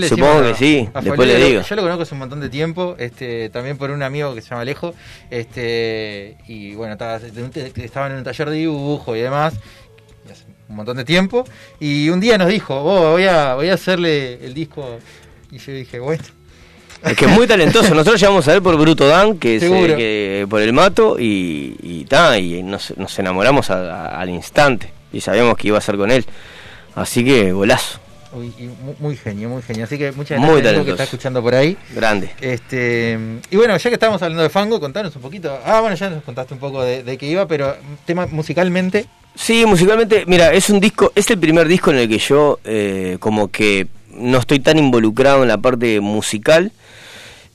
Le-
Supongo que sí,
a-
después le digo.
Yo lo conozco hace un montón de tiempo, este, también por un amigo que se llama Alejo, este, y bueno, estaba, estaba en un taller de dibujo y demás, hace un montón de tiempo, y un día nos dijo, "Vos, voy a, voy a hacerle el disco, y yo dije, bueno.
Es que es muy talentoso. Nosotros llegamos a ver por Bruto Dan, que es eh, que, por el mato, y, y, ta, y nos, nos enamoramos a- a- al instante. Y sabíamos que iba a ser con él. Así que golazo.
Uy, y mu- muy genio, muy genio. Así que muchas
Muy
gracias Nico, que está escuchando por ahí.
Grande.
Este, y bueno, ya que estábamos hablando de Fango, contanos un poquito. Ah, bueno, ya nos contaste un poco de, de qué iba, pero tema musicalmente.
Sí, musicalmente, mira, es un disco, es el primer disco en el que yo eh, como que no estoy tan involucrado en la parte musical.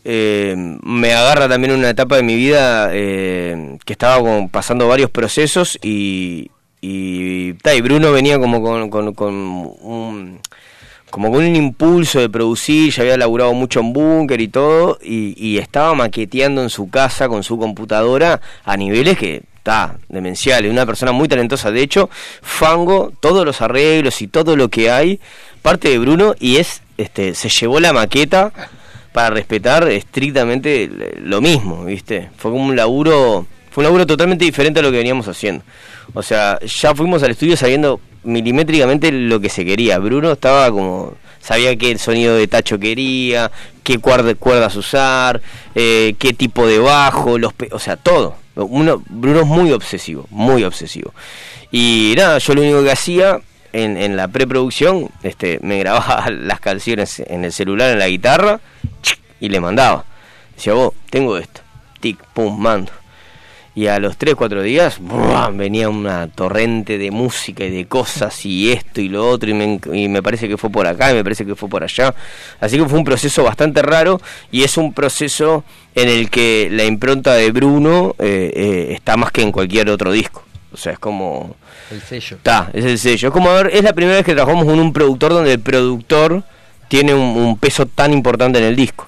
Eh, me agarra también una etapa de mi vida eh, que estaba pasando varios procesos y, y, Bruno venía como con, con- con un como con un impulso de producir, ya había laburado mucho en búnker y todo, y, y estaba maqueteando en su casa con su computadora a niveles que está demenciales. Una persona muy talentosa, de hecho, Fango, todos los arreglos y todo lo que hay, parte de Bruno, y es, este, se llevó la maqueta para respetar estrictamente lo mismo, ¿viste? Fue como un laburo, fue un laburo totalmente diferente a lo que veníamos haciendo. O sea, ya fuimos al estudio sabiendo milimétricamente lo que se quería. Bruno estaba como sabía qué sonido de tacho quería, qué cuerda- cuerdas usar, eh, qué tipo de bajo, los o sea, todo. Uno, Bruno es muy obsesivo, muy obsesivo. Y nada, yo lo único que hacía en, la preproducción, este, me grababa *laughs* las canciones en el celular, en la guitarra, y le mandaba. Decía, vos, tengo esto. Tic, pum, mando. Y a los 3, 4 días venía una torrente de música y de cosas y esto y lo otro y me, enc- y me parece que fue por acá y me parece que fue por allá. Así que fue un proceso bastante raro y es un proceso en el que la impronta de Bruno eh, eh, está más que en cualquier otro disco. O sea, es como...
El sello.
Está, es el sello. Es como, a ver, es la primera vez que trabajamos con un productor donde el productor tiene un, un peso tan importante en el disco.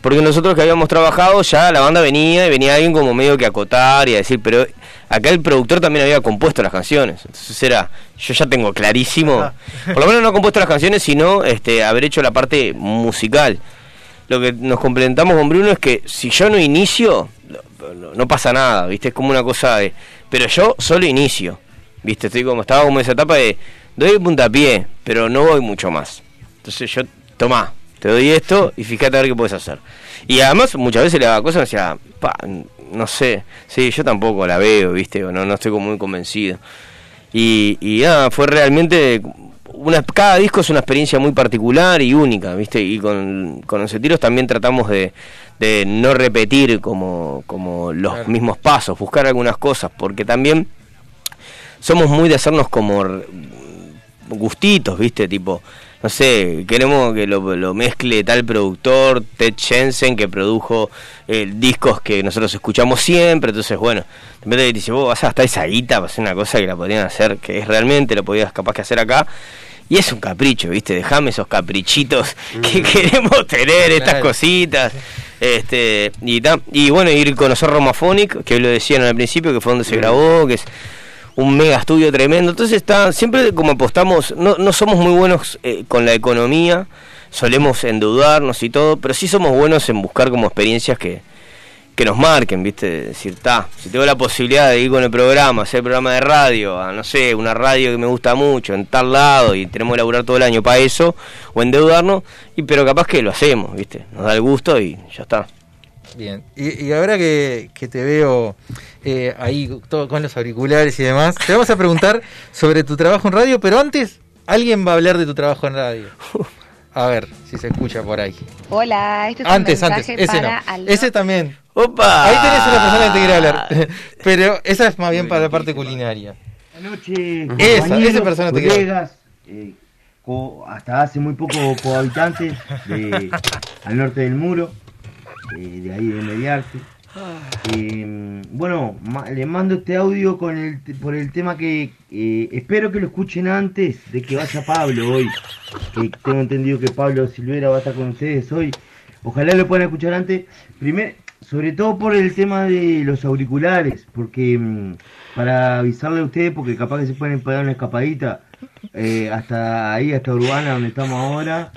Porque nosotros que habíamos trabajado ya la banda venía y venía alguien como medio que acotar y a decir, pero acá el productor también había compuesto las canciones. Entonces era, yo ya tengo clarísimo, por lo menos no ha compuesto las canciones, sino este, haber hecho la parte musical. Lo que nos complementamos con Bruno es que si yo no inicio, no, no- no pasa nada, ¿viste? Es como una cosa de... Pero yo solo inicio, ¿viste? Estoy como, estaba como en esa etapa de, doy puntapié, pero no voy mucho más. Entonces yo, tomá, te doy esto y fíjate a ver qué puedes hacer. Y además muchas veces le daba cosas y decía, pa, no sé, sí, yo tampoco la veo, ¿viste? O no, no estoy como muy convencido. Y, y nada, fue realmente una, cada disco es una experiencia muy particular y única, ¿viste? Y con, con Once Tiros también tratamos de, de no repetir como, como los mismos pasos, buscar algunas cosas, porque también somos muy de hacernos como gustitos, ¿viste? Tipo, no sé, queremos que lo, lo mezcle tal productor, Ted Jensen, que produjo eh, discos que nosotros escuchamos siempre, entonces, bueno, de repente te dice, vos vas a gastar esa guita para hacer una cosa que la podrían hacer, que es realmente, lo podías capaz que hacer acá. Y es un capricho, ¿viste? Dejame esos caprichitos que *laughs* queremos tener, estas cositas. Este, y, y bueno, ir a conocer Romaphonic, que lo decían al principio, que fue donde se grabó, que es un mega estudio tremendo. Entonces está, siempre como apostamos, no, no somos muy buenos eh, con la economía, solemos endeudarnos y todo, pero sí somos buenos en buscar como experiencias que, que nos marquen, ¿viste? Decir, ta, si tengo la posibilidad de ir con el programa, hacer programa de radio, a no sé, una radio que me gusta mucho, en tal lado, y tenemos que laburar todo el año para eso, o endeudarnos, y pero capaz que lo hacemos, ¿viste? Nos da el gusto y ya está.
Bien, y, y ahora que, que te veo eh, ahí todo con los auriculares y demás, te vamos a preguntar *laughs* sobre tu trabajo en radio, pero antes, alguien va a hablar de tu trabajo en radio. *laughs* A ver si se escucha por ahí.
Hola, este es
Antes,
un mensaje
antes, ese no. Ese también.
¡Opa!
Ahí tenés una persona que te quiere hablar. *laughs* Pero esa es más bien para la parte culinaria.
noche,
Esa,
compañeros,
esa persona te quiere
colegas, eh, hasta hace muy poco cohabitantes de, al norte del muro, eh, de ahí de Mediarte. Eh, bueno, ma- le mando este audio con el, por el tema que eh, espero que lo escuchen antes de que vaya Pablo hoy. Tengo entendido que Pablo Silvera va a estar con ustedes hoy. Ojalá lo puedan escuchar antes. Primero, sobre todo por el tema de los auriculares, porque mm, para avisarle a ustedes, porque capaz que se pueden pegar una escapadita eh, hasta ahí, hasta Urbana, donde estamos ahora,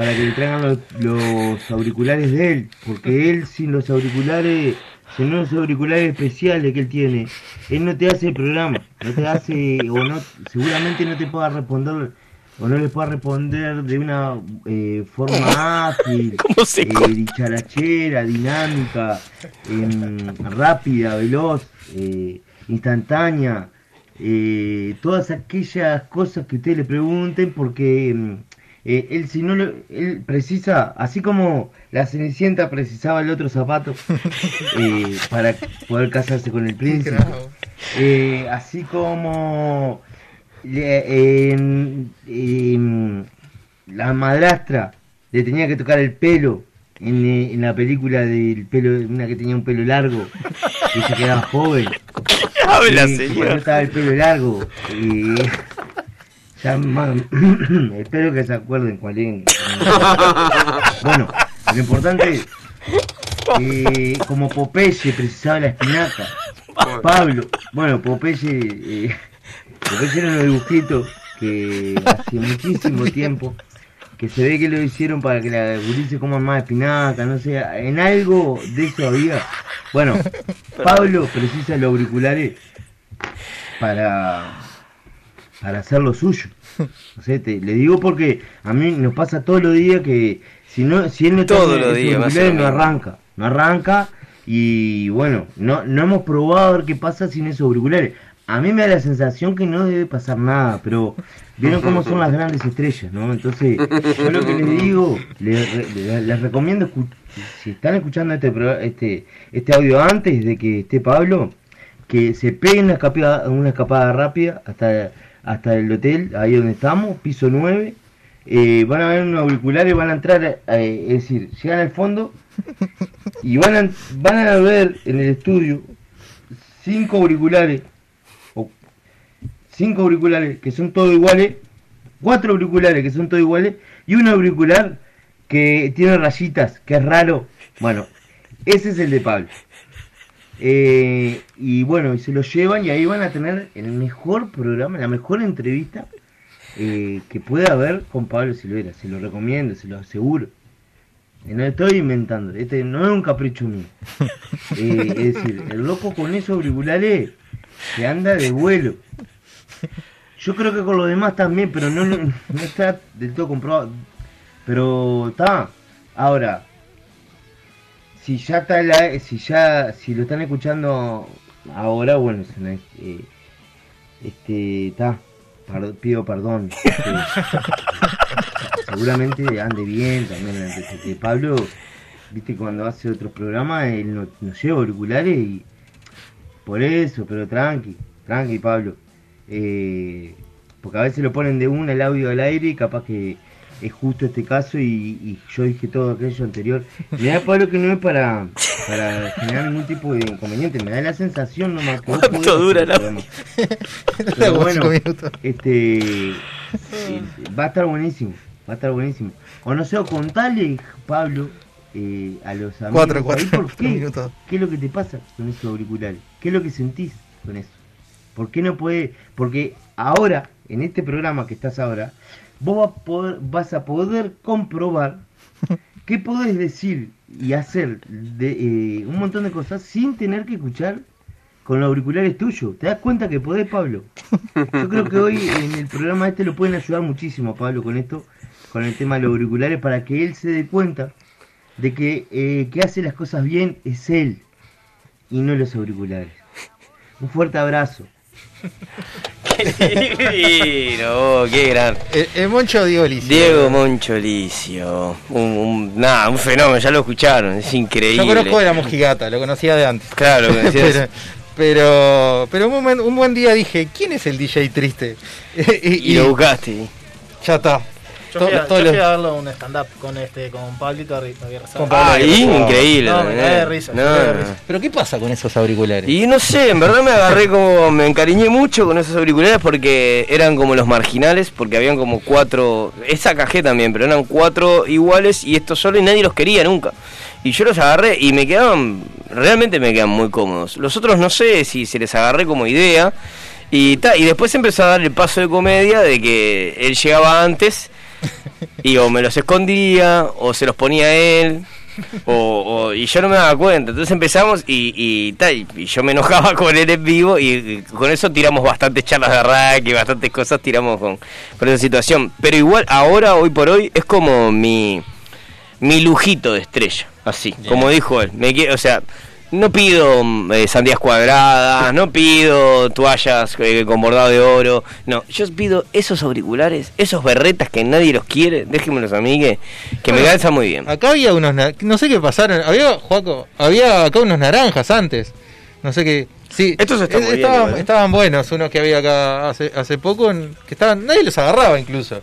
para que le traigan los, los auriculares de él, porque él sin los auriculares, sin los auriculares especiales que él tiene, él no te hace el programa, no te hace, o no, seguramente no te pueda responder o no le pueda responder de una eh, forma *laughs* ágil, eh, dicharachera, dinámica, em, rápida, veloz, eh, instantánea, eh, todas aquellas cosas que ustedes le pregunten, porque em, eh, él si no lo, él precisa, así como la Cenicienta precisaba el otro zapato *laughs* eh, para poder casarse con el príncipe, eh, así como en- en- la madrastra le tenía que tocar el pelo en, eh, en la película del pelo, una que tenía un pelo largo, que se quedaba joven. *laughs*
Habla,
Y
señor.
Estaba el pelo largo. *clears throat* Espero que se acuerden cuál es. *laughs* Bueno, lo importante es eh, como Popeye precisaba la espinaca. Pablo, bueno, Popeye, eh, Popeye era unos dibujitos que hace muchísimo tiempo que se ve que lo hicieron para que la gurice coman más espinaca, no sé, en algo de eso había. Bueno, Pablo precisa los auriculares para para hacer lo suyo. *laughs* O sea, te- le digo porque a mí nos pasa todos los días que si no si él no
Todos los días
no arranca, no arranca y bueno, no no hemos probado a ver qué pasa sin esos auriculares. A mí me da la sensación que no debe pasar nada, pero vieron cómo son las grandes estrellas, ¿no? Entonces, yo lo que les digo, les, les- les recomiendo, si están escuchando este, este, este audio antes de que esté Pablo, que se peguen una escapada, una escapada rápida hasta, hasta el hotel, ahí donde estamos, piso 9. eh, van a ver unos auriculares, van a entrar, eh, es decir, llegan al fondo y van a, van a ver en el estudio cinco auriculares, o cinco auriculares que son todos iguales, cuatro auriculares que son todos iguales y un auricular que tiene rayitas, que es raro. Bueno, ese es el de Pablo. Eh, y bueno, y se lo llevan y ahí van a tener el mejor programa, la mejor entrevista eh, que pueda haber con Pablo Silvera. Se lo recomiendo, se lo aseguro. Y no estoy inventando, este no es un capricho mío. *laughs* Eh, es decir, el loco con esos auriculares se anda de vuelo. Yo creo que con los demás también, pero no, no, no está del todo comprobado. Pero está. Ahora, si ya está la, si ya, si lo están escuchando ahora, bueno, eh, este, está. Par- pido perdón. *laughs* Este, seguramente ande bien también. este, Pablo, viste, cuando hace otros programas, él no- nos lleva auriculares y por eso, pero tranqui, tranqui, Pablo. Eh, porque a veces lo ponen de una el audio al aire y capaz que es justo este caso y, y yo dije todo aquello anterior. Me da Pablo que no es para, para generar ningún tipo de inconveniente, me da la sensación nomás que *laughs*
¿Cuánto dura la-. *laughs*
Pero bueno, este eh, va a estar buenísimo, va a estar buenísimo. O no sé, o contale, Pablo, eh, a los amigos
Cuatro, cuatro,
¿por *laughs* qué?
minutos.
¿Qué es lo que te pasa con esos auriculares? ¿Qué es lo que sentís con eso? ¿Por qué no puede? Porque ahora, en este programa que estás ahora, vos vas a poder, vas a poder comprobar *laughs* qué podés decir y hacer de eh, un montón de cosas sin tener que escuchar con los auriculares tuyos. ¿Te das cuenta que podés, Pablo? Yo creo que hoy en el programa este lo pueden ayudar muchísimo a Pablo con esto, con el tema de los auriculares, para que él se dé cuenta de que eh, que hace las cosas bien es él y no los auriculares. Un fuerte abrazo. *laughs*
Qué divino, qué gran.
El, el Moncho Diego Licio.
Diego Moncholicio. Un, un, nada, un fenómeno, ya lo escucharon, es increíble.
Yo conozco de la mojigata, lo conocía de antes.
Claro, lo conocías. *laughs*
pero, pero, un, buen, un buen día dije, ¿quién es el DJ triste? *laughs*
Y lo buscaste.
Ya está.
Yo fui, a, yo
los-
fui a verlo un stand-up con este con Pablito Arri- Aguirre Sala.
Con Pablo
Ah, increíble.
No, me de
eh.
risa,
No,
me de
no.
risa.
Pero ¿qué pasa con esos auriculares?
Y no sé, en verdad me agarré como, me encariñé mucho con esos auriculares porque eran como los marginales, porque habían como cuatro, esa cajé también, pero eran cuatro iguales y estos solo y nadie los quería nunca. Y yo los agarré y me quedaban, realmente me quedan muy cómodos. Los otros no sé si se les agarré como idea. Y, ta, y después empezó a dar el paso de comedia de que él llegaba antes y o me los escondía o se los ponía él. O, o- y yo no me daba cuenta. Entonces empezamos y, y, ta, y- yo me enojaba *laughs* con él en vivo y, y con eso tiramos bastantes charlas de arranque y bastantes cosas tiramos con, con esa situación. Pero igual ahora, hoy por hoy, es como mi, mi lujito de estrella. Así, como dijo él. Me, o sea, no pido eh, sandías cuadradas, no pido toallas eh, con bordado de oro. No, yo pido esos auriculares, esos berretas que nadie los quiere. Déjenmelos a mí que, que me calzan muy bien.
Acá había unos, no sé qué pasaron, había, Juaco, había acá unos naranjas antes, no sé qué, sí,
Estos están
eh,
bien,
estaban,
igual, ¿eh?
estaban buenos, unos que había acá hace, hace poco, que estaban, nadie los agarraba incluso,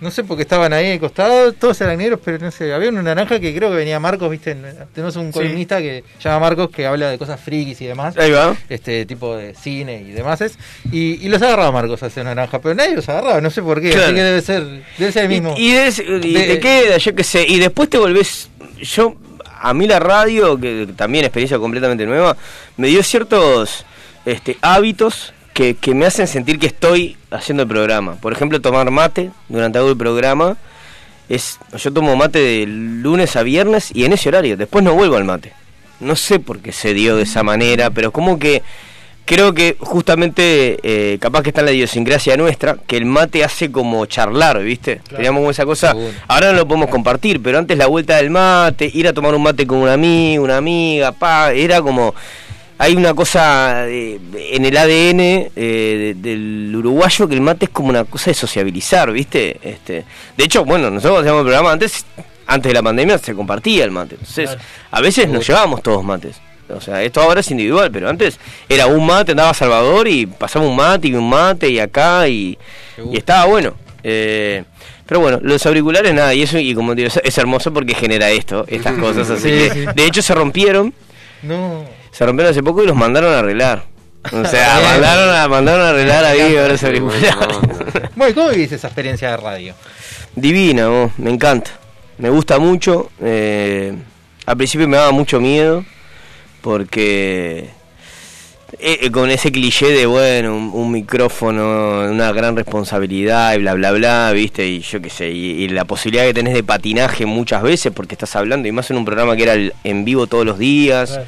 No sé por qué estaban ahí al costado, todos eran negros, pero no sé, había una naranja que creo que venía Marcos, viste, tenemos un
Sí.
columnista que llama Marcos que habla de cosas frikis y demás.
Ahí va.
Este tipo de cine y demás. es- Y, y los agarraba Marcos a ese naranja, pero nadie los agarraba, no sé por qué,
Claro.
así que debe ser, debe ser el mismo.
Y, y des- y
De-
queda, yo qué sé, y después te volvés. Yo, a mí la radio, que también experiencia completamente nueva, me dio ciertos este, hábitos que, que me hacen sentir que estoy haciendo el programa. Por ejemplo, tomar mate durante todo el programa. Es, yo tomo mate de lunes a viernes y en ese horario. Después no vuelvo al mate. No sé por qué se dio de esa manera, pero como que creo que justamente eh, capaz que está en la idiosincrasia nuestra, que el mate hace como charlar, ¿viste? Teníamos como esa cosa, ahora no lo podemos compartir, pero antes la vuelta del mate, ir a tomar un mate con un amigo, una amiga, pa, era como hay una cosa eh, en el ADN eh, de- del uruguayo que el mate es como una cosa de sociabilizar, ¿viste? Este, de hecho, bueno, nosotros hacíamos el programa antes, antes de la pandemia se compartía el mate. Entonces,
Claro.
a veces nos llevábamos todos mates. O sea, esto ahora es individual, pero antes era un mate, andaba a Salvador y pasaba un mate y un mate y acá y, y estaba bueno. Eh, pero bueno, los auriculares nada, y eso, y como digo, es, hermoso porque genera esto, estas cosas. Así
Sí,
que,
sí.
de hecho, se rompieron.
No.
Se rompieron hace poco y los mandaron a arreglar. O sea, *laughs* mandaron a, mandaron a arreglar ahí ahora auriculares. *laughs*
Bueno, ¿cómo vivís esa experiencia de radio?
Divina, vos, me encanta. Me gusta mucho. eh, al principio me daba mucho miedo porque eh, eh, con ese cliché de, bueno, un, un micrófono, una gran responsabilidad y bla, bla, bla, ¿viste? Y yo qué sé, y, y la posibilidad que tenés de patinaje muchas veces porque estás hablando, y más en un programa que era el- en vivo todos los días.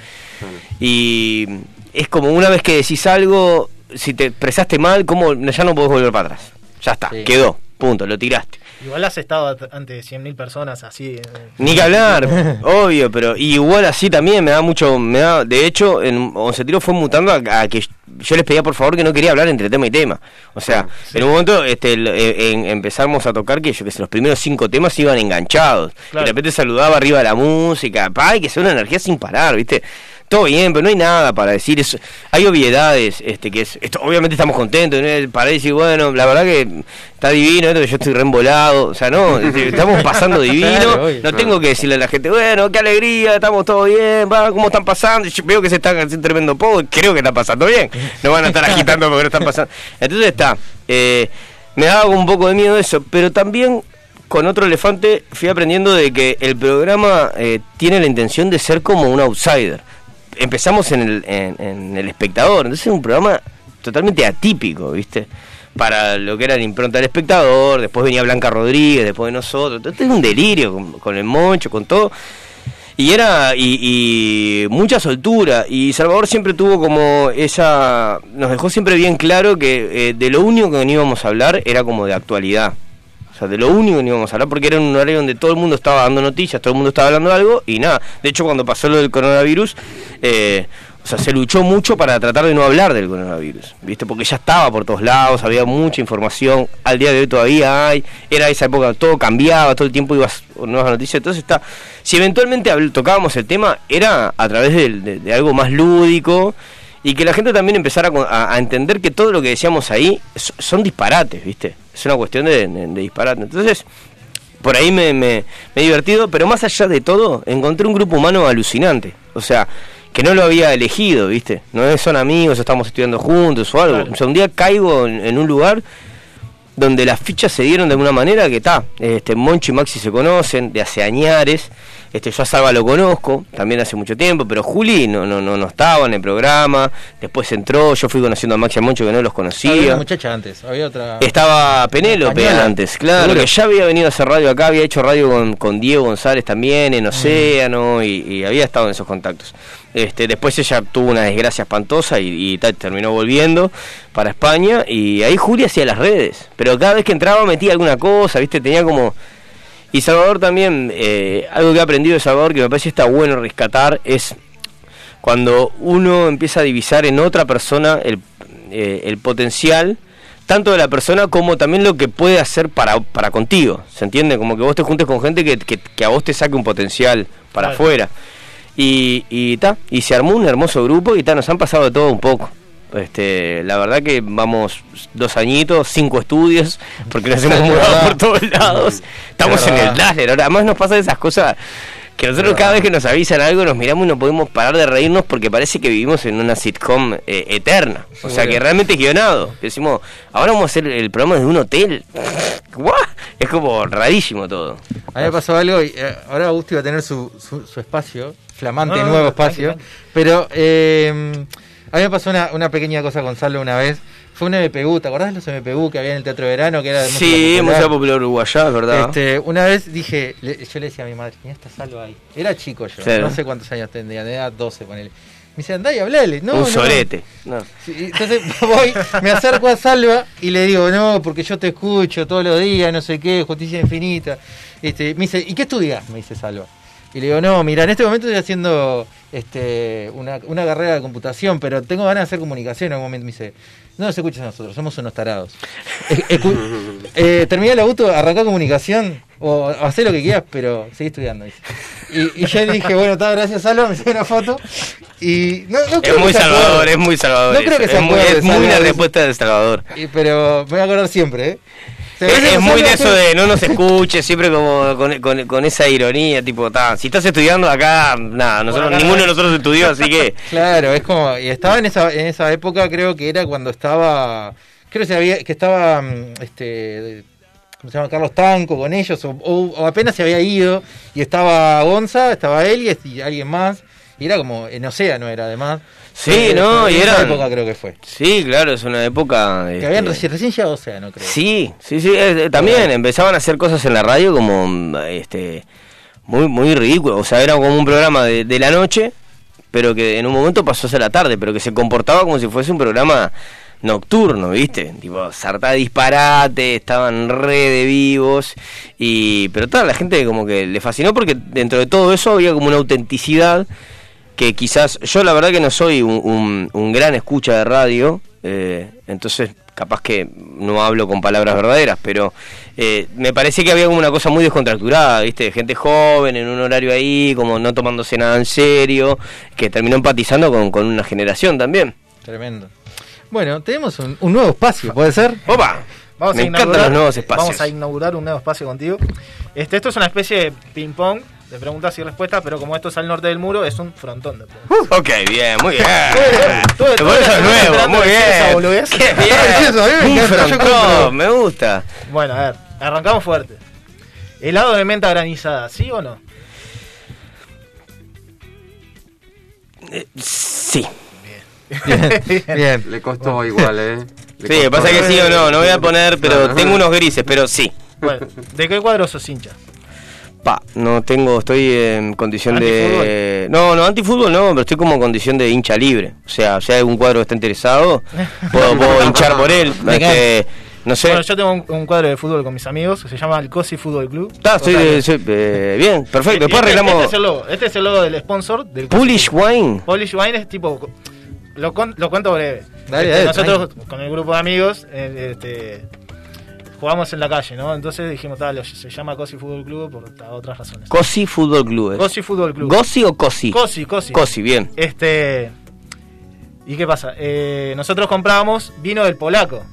Y es como una vez que decís algo, si te expresaste mal, como ya no podés volver para atrás. Ya está,
Sí.
quedó, punto, lo tiraste.
Igual has estado ante 100.000 personas así. eh,
Ni que hablar, *laughs* obvio, pero igual así también me da mucho, me da, de hecho, en Once Tiro fue mutando a, a que yo les pedía por favor que no quería hablar entre tema y tema. O sea, en un momento este, el- en- empezamos a tocar que yo que sé, los primeros cinco temas iban enganchados. Y de repente saludaba arriba la música, pa, y que sea una energía sin parar, ¿viste? Todo bien, pero no hay nada para decir eso. Hay obviedades, este, que es, esto, obviamente estamos contentos, ¿no? para decir, bueno, la verdad que está divino, esto, yo estoy reembolado, o sea, no, *laughs* este, estamos pasando divino, no tengo que decirle a la gente, bueno, qué alegría, estamos todos bien, va, ¿cómo están pasando? Yo veo que se están haciendo tremendo poco, creo que está pasando bien, no van a estar agitando porque no están pasando. Entonces está, eh, me daba un poco de miedo eso, pero también con otro elefante fui aprendiendo de que el programa eh, tiene la intención de ser como un outsider. Empezamos en el, en, el espectador, entonces es un programa totalmente atípico, ¿viste? Para lo que era la impronta del espectador, después venía Blanca Rodríguez, después de nosotros, entonces es un delirio con, con el moncho, con todo. Y era y, y mucha soltura. Y Salvador siempre tuvo como esa. Nos dejó siempre bien claro que eh, de lo único que no íbamos a hablar era como de actualidad. Sea, de lo único que no íbamos a hablar porque era un horario donde todo el mundo estaba dando noticias, todo el mundo estaba hablando algo y nada. De hecho, cuando pasó lo del coronavirus, eh, o sea, se luchó mucho para tratar de no hablar del coronavirus, ¿viste? Porque ya estaba por todos lados, había mucha información, al día de hoy todavía hay, era esa época, todo cambiaba, todo el tiempo ibas nuevas noticias, entonces está, si eventualmente tocábamos el tema, era a través de, algo más lúdico y que la gente también empezara a, a entender que todo lo que decíamos ahí so- son disparates, ¿viste? Es una cuestión de, de, de disparate. Entonces, por ahí me, me, me he divertido, pero más allá de todo, encontré un grupo humano alucinante. O sea, que no lo había elegido, ¿viste? No son amigos, estamos estudiando juntos o algo. O sea, un día caigo en, en un lugar donde las fichas se dieron de alguna manera que está. Este, Monchi y Maxi se conocen de hace añares. Este, yo a Salva lo conozco, también hace mucho tiempo, pero Juli no, no, no, no estaba en el programa, después entró, yo fui conociendo a Maxi y a Moncho que no los
Había una
conocía.
muchacha antes, había otra.
Estaba Penélope antes, claro,
Seguro.
que ya había venido a hacer radio acá, había hecho radio con, con Diego González también en Océano y, y había estado en esos contactos. Este, después ella tuvo una desgracia espantosa y, y terminó volviendo para España y ahí Julia hacía las redes, pero cada vez que entraba metía alguna cosa, viste, tenía como... Y Salvador también, eh, algo que he aprendido de Salvador que me parece está bueno rescatar es cuando uno empieza a divisar en otra persona el, eh, el potencial, tanto de la persona como también lo que puede hacer para, para contigo, ¿se entiende? Como que vos te juntes con gente que, que, que a vos te saque un potencial para afuera. Y, y, ta, y se armó un hermoso grupo y ta, nos han pasado de todo un poco. Este, la verdad que vamos dos añitos, cinco estudios, porque nos *laughs* hemos mudado por todos lados. Estamos
Es
en el. Dazzler. Ahora, además nos pasan esas cosas que nosotros cada vez que nos avisan algo nos miramos y no podemos parar de reírnos porque parece que vivimos en una sitcom eh, eterna. O sea, que realmente es guionado. Decimos, ahora vamos a hacer el programa de un hotel. *laughs* ¿What? Es como rarísimo todo.
A mí me pasó algo y eh, ahora Augusto iba a tener su, su, su espacio, flamante
No, no,
nuevo
no,
espacio. Pero eh, a mí me pasó una, una pequeña cosa con Salvo una vez. Fue un MPU, ¿te acordás de los MPU que había en el Teatro de Verano? Que era de
Sí,
música popular?
es verdad.
Este, una vez dije, le- yo le decía a mi madre, mira esta salva ahí. Era chico yo, no sé cuántos años tendría, tenía 12 ponele. Me dice, andá y hablale. No,
un
no.
sorete. No.
Sí, entonces *laughs* voy, me acerco a Salva y le digo, no, porque yo te escucho todos los días, no sé qué, justicia infinita. Este, me dice, ¿y qué estudias? Me dice Salva. Y le digo, no, mira, en este momento estoy haciendo este, una, una carrera de computación, pero tengo ganas de hacer comunicación en algún momento. Me dice, no nos escuches a nosotros, somos unos tarados. *laughs* Eh, eh, terminé el auto, arrancá comunicación, o hacé lo que quieras, pero seguí estudiando. dice. Y, y yo le dije, bueno, está, gracias Salva, me saqué una foto. Y no, no creo
Es muy
que se acuerde.
salvador, es muy salvador.
No creo que se
es muy, es muy la
de-
respuesta del Salvador.
y- pero me voy a acordar siempre, ¿eh? Ve
Es, muy de eso de no nos escuche, siempre como con, con- con esa ironía, tipo, ta, si estás estudiando acá, nada, nosotros,
Bueno,
ninguno
no.
de nosotros estudió, así que *laughs*
Claro, es como. Y estaba en esa, en esa época, creo que era cuando estaba. Creo que, había, que estaba. mm, Este. ¿Cómo se llama? Carlos Tanco con ellos, o, o- o apenas se había ido. Y estaba Gonza, estaba él y, y alguien más. Y era como. En Océano era además.
Sí,
Eh,
no, y
esa
eran-
época creo que fue.
sí, claro, es una época...
Que
este,
habían recién, recién llegado a Océano, creo.
Sí, sí, sí, eh, eh, también empezaban a hacer cosas en la radio como, este, muy, muy ridículo, o sea, era como un programa de, de la noche, pero que en un momento pasó a ser la tarde, pero que se comportaba como si fuese un programa nocturno, ¿viste? Tipo, sarta de disparate, estaban re de vivos, y pero tal, la gente como que le fascinó porque dentro de todo eso había como una autenticidad que quizás, yo la verdad que no soy un, un- un gran escucha de radio, eh, entonces capaz que no hablo con palabras verdaderas, pero eh, me parece que había como una cosa muy descontracturada, ¿viste? Gente joven en un horario ahí, como no tomándose nada en serio, que terminó empatizando con, con una generación también.
Tremendo. Bueno, tenemos un, un nuevo espacio, ¿puede ser?
¡Opa!
Vamos
Me
a inaugurar-
los nuevos espacios.
Vamos a inaugurar un nuevo espacio contigo. Este, esto es una especie de ping-pong de preguntas y respuestas, pero como esto es al norte del muro, es un frontón de preguntas.
Ok, bien, muy bien. *laughs*
Todo-
eso es nuevo, muy bien. Qué bien. *laughs* Un frontón, me gusta.
Bueno, a ver, arrancamos fuerte. ¿Helado de menta granizada, sí o no?
Sí. *laughs*
Bien.
Le costó igual, ¿eh? Le
Sí,
costó,
pasa que
¿eh?
sí o no, no voy a poner, pero tengo unos grises, pero sí.
Bueno, ¿de qué cuadro sos hincha?
Pa, no tengo, estoy en condición de... No, no, antifútbol no, pero estoy como en condición de hincha libre. O sea, si hay algún cuadro que está interesado, *laughs* puedo, puedo hinchar por él. Este, no sé.
Bueno, yo tengo un, un cuadro de fútbol con mis amigos que se llama el Cosi Fútbol Club.
Está, estoy, eh, bien, perfecto. Después
este,
arreglamos...
Este es el logo, este es el logo del sponsor del
Polish Wine.
Polish Wine es tipo. Lo, con- lo cuento breve.
Dale,
Este,
dale,
nosotros con el grupo de amigos eh, este, jugamos en la calle, ¿no? Entonces dijimos, tal, se llama Cosi Fútbol Club por otras razones.
Cosi Fútbol Club. ¿es?
Cosi Fútbol Club.
¿Gosi o Cosi?
Cosi, Cosi.
Cosi, bien.
Este. ¿Y qué pasa? Eh, nosotros comprábamos vino del polaco.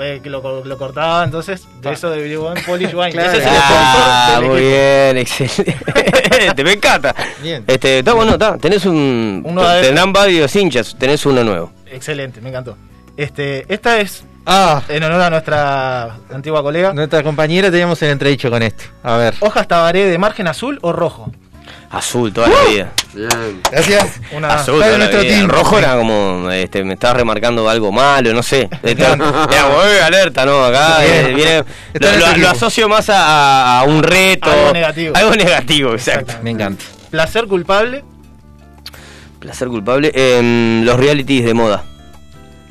eh, que lo, lo cortaba, entonces de eso derivó en Polish *laughs* Wine.
Claro.
Ese es el
Ah,
del
muy
equipo.
bien, excelente. *laughs* me encanta.
Bien.
Este, está bueno, está. Tenés un.
Uno de-
tendrán varios hinchas, tenés uno nuevo.
Excelente, me encantó. Este, esta es
Ah,
en honor a nuestra antigua colega.
nuestra compañera teníamos el entredicho con esto. A ver.
¿Hojas tabaré de margen azul o rojo?
Azul toda la vida.
Bien.
Gracias.
Una
Azul toda la
nuestro
vida.
team.
El rojo era como. Este, me estabas remarcando algo malo, no sé. *laughs* Este, era como, "Eh, alerta, ¿no? Acá
Bien.
eh, viene. Lo, asocio más a, un reto.
Algo negativo.
Algo negativo, exacto.
Me encanta.
Placer culpable.
Placer culpable. en los realities de moda.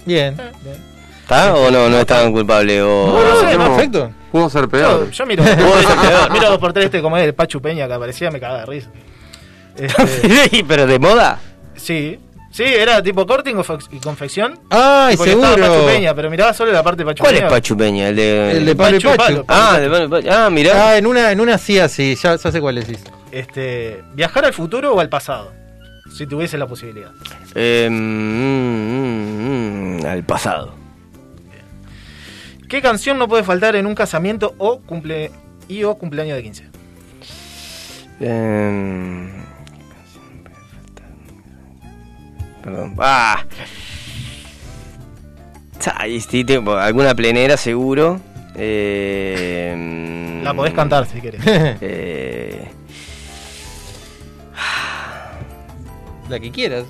Bien.
¿Está o no? No es tan culpable. O...
No, no sé,
no.
Perfecto.
Pudo ser
Yo,
peor.
yo miro, *laughs*
Puede ser peor.
miro dos por tres este como es el Pachu Peña que aparecía, me cagaba de risa. *laughs* Este,
Pero de moda.
sí, sí, era tipo corte y confe- y confección. Estaba
seguro.
Pachu Peña, pero miraba solo la parte de Pachu
¿Cuál
Peña.
es Pachu Peña? El de.
El de Pablo y
Pachu,
Pachu.
Pablo.
Ah, de Pablo y Pachu. Ah, mirá.
Ah, en una, en una sí así, ya, ya sé cuál decís.
Este, ¿Viajar al futuro o al pasado? Si tuviese la posibilidad.
Eh, mm, mm, Mm, al pasado.
¿Qué canción no puede faltar en un casamiento o cumple y o cumpleaños de 15?
Em, Perdón. ¡Ah! Alguna plenera seguro. Eh,
La podés cantar si querés. *laughs*
eh,
La que quieras.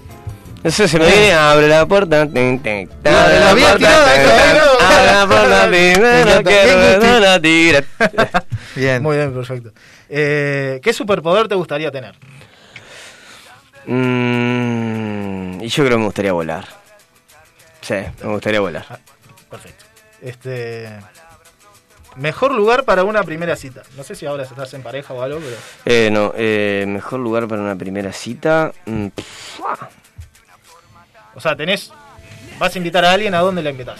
No sé, se me viene, abre la puerta. tin, tin,
La-
abre
la
puerta,
¿no?
abre la puerta, *laughs* no quiero una tira. *laughs*
Bien.
Muy bien, perfecto. Eh, ¿Qué superpoder te gustaría tener?
Mm, y yo creo que me gustaría volar. Sí, me gustaría volar.
Perfecto. Este. Mejor lugar para una primera cita. No sé si ahora estás en pareja o algo, pero.
Eh, no, eh, mejor lugar para una primera cita. mm, pff, ah,
O sea, tenés. Vas a invitar a alguien, ¿a dónde la invitas?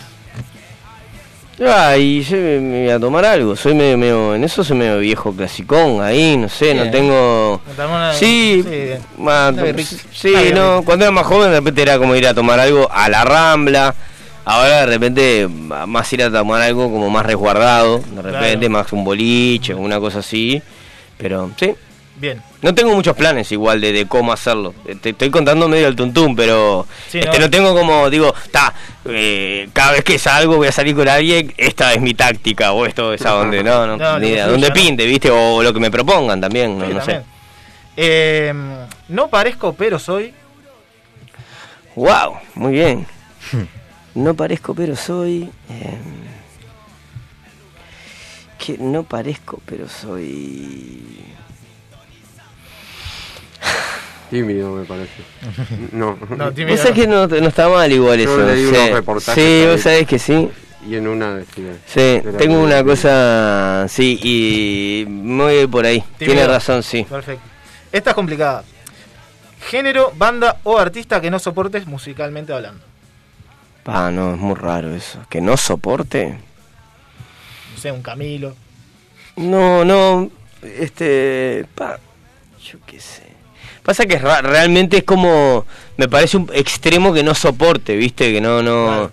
Ah, y yo me, me voy a tomar algo. Soy medio, medio- en eso soy medio viejo clasicón. Ahí, no sé, no
Bien.
tengo.
Me tomó una-
Sí,
sí,
ma- sí,
Una
no. Cuando era más joven, de repente era como ir a tomar algo a la rambla. Ahora de repente más ir a tomar algo como más resguardado. De repente
Claro.
más un boliche, una cosa así. Pero sí.
Bien.
No tengo muchos planes igual de, de cómo hacerlo. Eh, Te estoy contando medio el tuntún, pero
Sí,
este,
no.
no. tengo como, digo, está, cada vez que salgo voy a salir con alguien, esta es mi táctica, o esto es a donde, no, no, *laughs*
No,
ni idea, donde
¿no?
pinte, ¿viste? O lo que me propongan también, no,
Sí,
no sé.
también. Eh, no parezco, pero soy.
Wow, muy bien. No parezco, pero soy. eh, que no parezco, pero soy.
Tímido, me parece. No.
No, tímido.
Vos sabés que no, no está mal igual
Yo
eso.
leí
sí.
unos reportajes
Sí,
ahí.
vos sabés que sí.
Y en una decía.
Sí, tengo
muy-
una cosa, sí, y ir por ahí.
Tímido.
Tiene razón, sí.
Perfecto. Esta es complicada. Género, banda o artista que no soportes musicalmente hablando.
Ah, no, es muy raro eso. Que no soporte.
No sé, un Camilo.
No, no, este, pa, yo qué sé. Pasa que realmente es como, me parece un extremo que no soporte, ¿viste? Que no, no...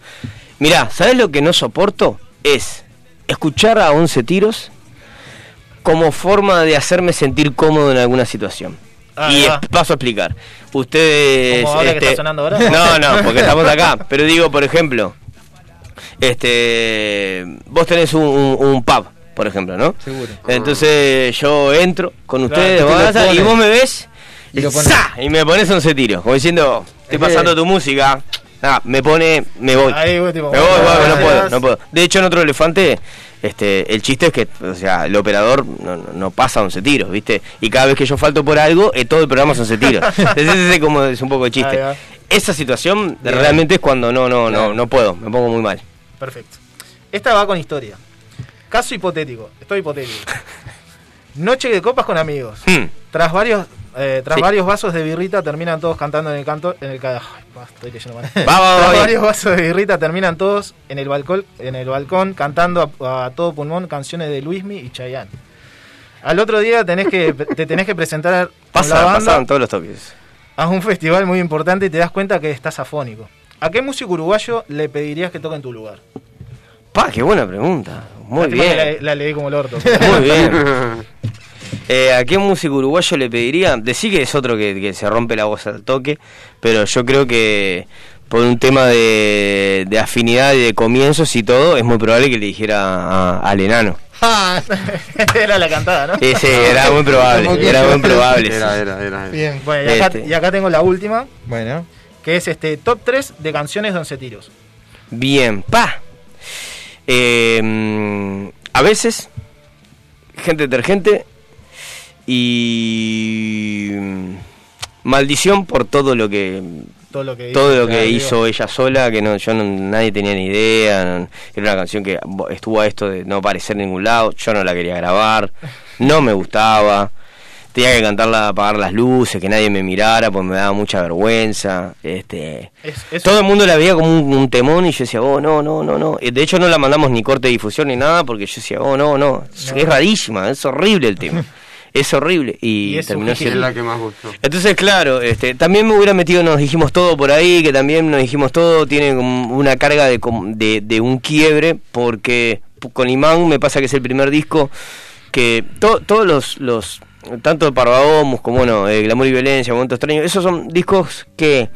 Mirá, ¿sabes lo que no soporto? Es escuchar a 11 tiros como forma de hacerme sentir cómodo en alguna situación.
Ah,
y es- paso a explicar. Ustedes...
¿Como ahora que
este,
está sonando ahora?
No, no, porque estamos *laughs* acá. Pero digo, por ejemplo, este, vos tenés un, un- un pub, por ejemplo, ¿no?
Seguro.
Entonces yo entro con
Claro,
ustedes,
lo
vas y vos me ves
Y lo pones.
y me pones 11 tiros, como diciendo, estoy
Es
pasando tu música, ah, me pone, me voy.
Ahí, vos, tipo,
Me voy,
bueno,
voy, no puedo, no puedo. De hecho, en otro elefante, este, el chiste es que, o sea, el operador no, no- pasa 11 tiros, ¿viste? Y cada vez que yo falto por algo, eh, todo el programa son 11 tiros. *laughs* Entonces, ese es como es un poco de
Ahí
chiste. Esa situación
Bien.
realmente es cuando no, no, no, no puedo, me pongo muy mal.
Perfecto. Esta va con historia. Caso hipotético. Estoy hipotético. *laughs* Noche de copas con amigos.
Hmm.
Tras varios eh, tras
Sí.
varios vasos de birrita terminan todos cantando en el canto en el ay, estoy leyendo mal. *laughs* Tras varios vasos de birrita terminan todos en el balcón en el balcón cantando a, a todo pulmón canciones de Luismi y Chayanne. Al otro día tenés que *laughs* te tenés que presentar
Pasa, pasaron todos los toques.
a un festival muy importante y te das cuenta que estás afónico. ¿A qué músico uruguayo le pedirías que toque en tu lugar?
Pa, qué buena pregunta. Muy bien.
La, la leí como el orto.
Muy bien. *laughs* Eh, ¿A qué músico uruguayo le pediría? Decí que es otro que, que se rompe la voz al toque, pero yo creo que por un tema de, de afinidad y de comienzos y todo, es muy probable que le dijera a- al enano. *laughs*
era la cantada, ¿no?
Sí, sí, era muy probable, era muy probable.
Era,
sí.
era, era.
Bien, bueno, y acá,
Este.
y acá tengo la última,
Bueno.
que es este top 3 de canciones de 11 tiros.
Bien, pa. Eh, mm, a veces, gente detergente y mm, maldición por todo lo que
Todo lo que
todo
hizo,
lo que hizo ella sola, que no, yo no, nadie tenía ni idea, no- era una canción que estuvo a esto de no aparecer en ningún lado, yo no la quería grabar, no me gustaba, tenía que cantarla, apagar las luces, que nadie me mirara, pues me daba mucha vergüenza, este,
Es- es-
todo el mundo la veía como un, un temón y yo decía, oh, no, no, no, no, Y de hecho no la mandamos ni corte de difusión ni nada, porque yo decía, oh, no, no, es,
No.
es rarísima, es horrible el tema. *laughs* es horrible y, terminó siendo
la que más gustó.
entonces, claro, este, también me hubiera metido, nos dijimos todo por ahí, que también nos dijimos todo, tiene una carga de, de, de un quiebre, porque con Imán me pasa que es el primer disco que to- todos los, los, tanto Parvadomus como bueno, eh, Glamour y Violencia, Momentos Extraños, esos son discos que,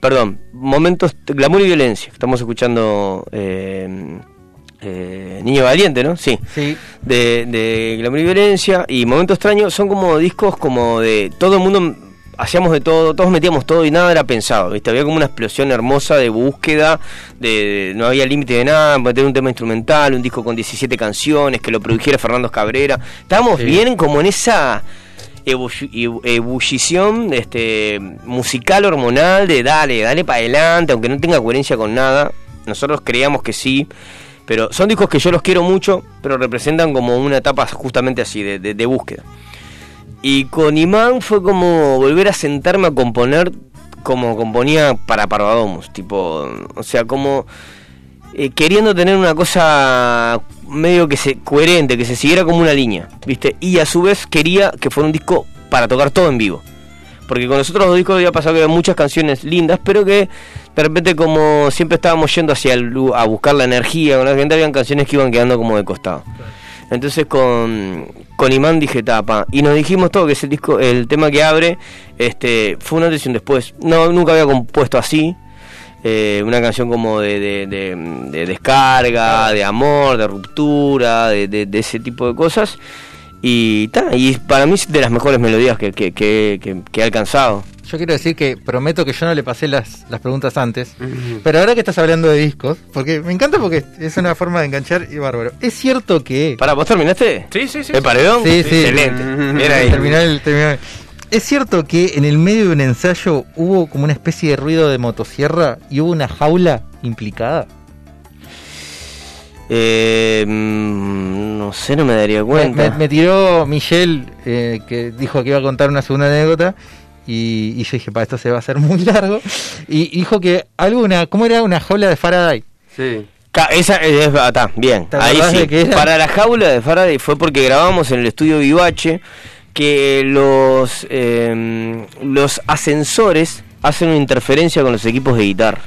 perdón, Momentos, Glamour y Violencia, estamos escuchando... Eh, eh, Niño Valiente, ¿no? Sí.
Sí.
De, de Glamour y Violencia y Momento Extraño son como discos como de todo el mundo hacíamos de todo, todos metíamos todo y nada era pensado, ¿viste? Había como una explosión hermosa de búsqueda, de, de- no había límite de nada, meter un tema instrumental, un disco con 17 canciones, que lo produjera Fernando Cabrera. Estábamos bien como en esa ebulli- ebu- ebullición este, musical hormonal de dale, dale para adelante, aunque no tenga coherencia con nada. Nosotros creíamos que sí, pero son discos que yo los quiero mucho, pero representan como una etapa justamente así, de, de- búsqueda. Y con Imán fue como volver a sentarme a componer como componía para Parvadomus, tipo, o sea, como eh, queriendo tener una cosa medio que se coherente, que se siguiera como una línea, ¿viste? Y a su vez quería que fuera un disco para tocar todo en vivo. Porque con los otros dos discos había pasado que había muchas canciones lindas, pero que de repente como siempre estábamos yendo hacia el, a buscar la energía, con la gente habían canciones que iban quedando como de costado. Entonces con, con Imán dije tapa. Y nos dijimos todo que ese disco, el tema que abre, este, fue un antes y un después. No, nunca había compuesto así. eh, una canción como de, de, de- de descarga, de amor, de ruptura, de ese tipo de cosas. Y ta, y para mí es de las mejores melodías que, que, que, que- que he alcanzado.
Yo quiero decir que prometo que yo no le pasé las, las preguntas antes, pero ahora que estás hablando de discos, porque me encanta porque es una forma de enganchar y bárbaro. Es cierto que...
¿Para vos terminaste?
Sí, sí, sí.
¿El paredón?
Sí, sí.
Excelente. Bien ahí.
Terminó el- terminó el- Es cierto que en el medio de un ensayo hubo como una especie de ruido de motosierra y hubo una jaula implicada.
Eh, mm, no sé, no me daría cuenta.
me- me tiró Michelle, eh, que dijo que iba a contar una segunda anécdota. Y, y yo dije, para esto se va a hacer muy largo. Y dijo que algo, una, ¿cómo era? Una jaula de Faraday.
Sí.
Ca- Esa es, ah, está, bien.
¿Te
Ahí sí. Para la jaula de Faraday fue porque grabamos en el estudio Vivache que los, eh, los ascensores hacen una interferencia con los equipos de guitarra.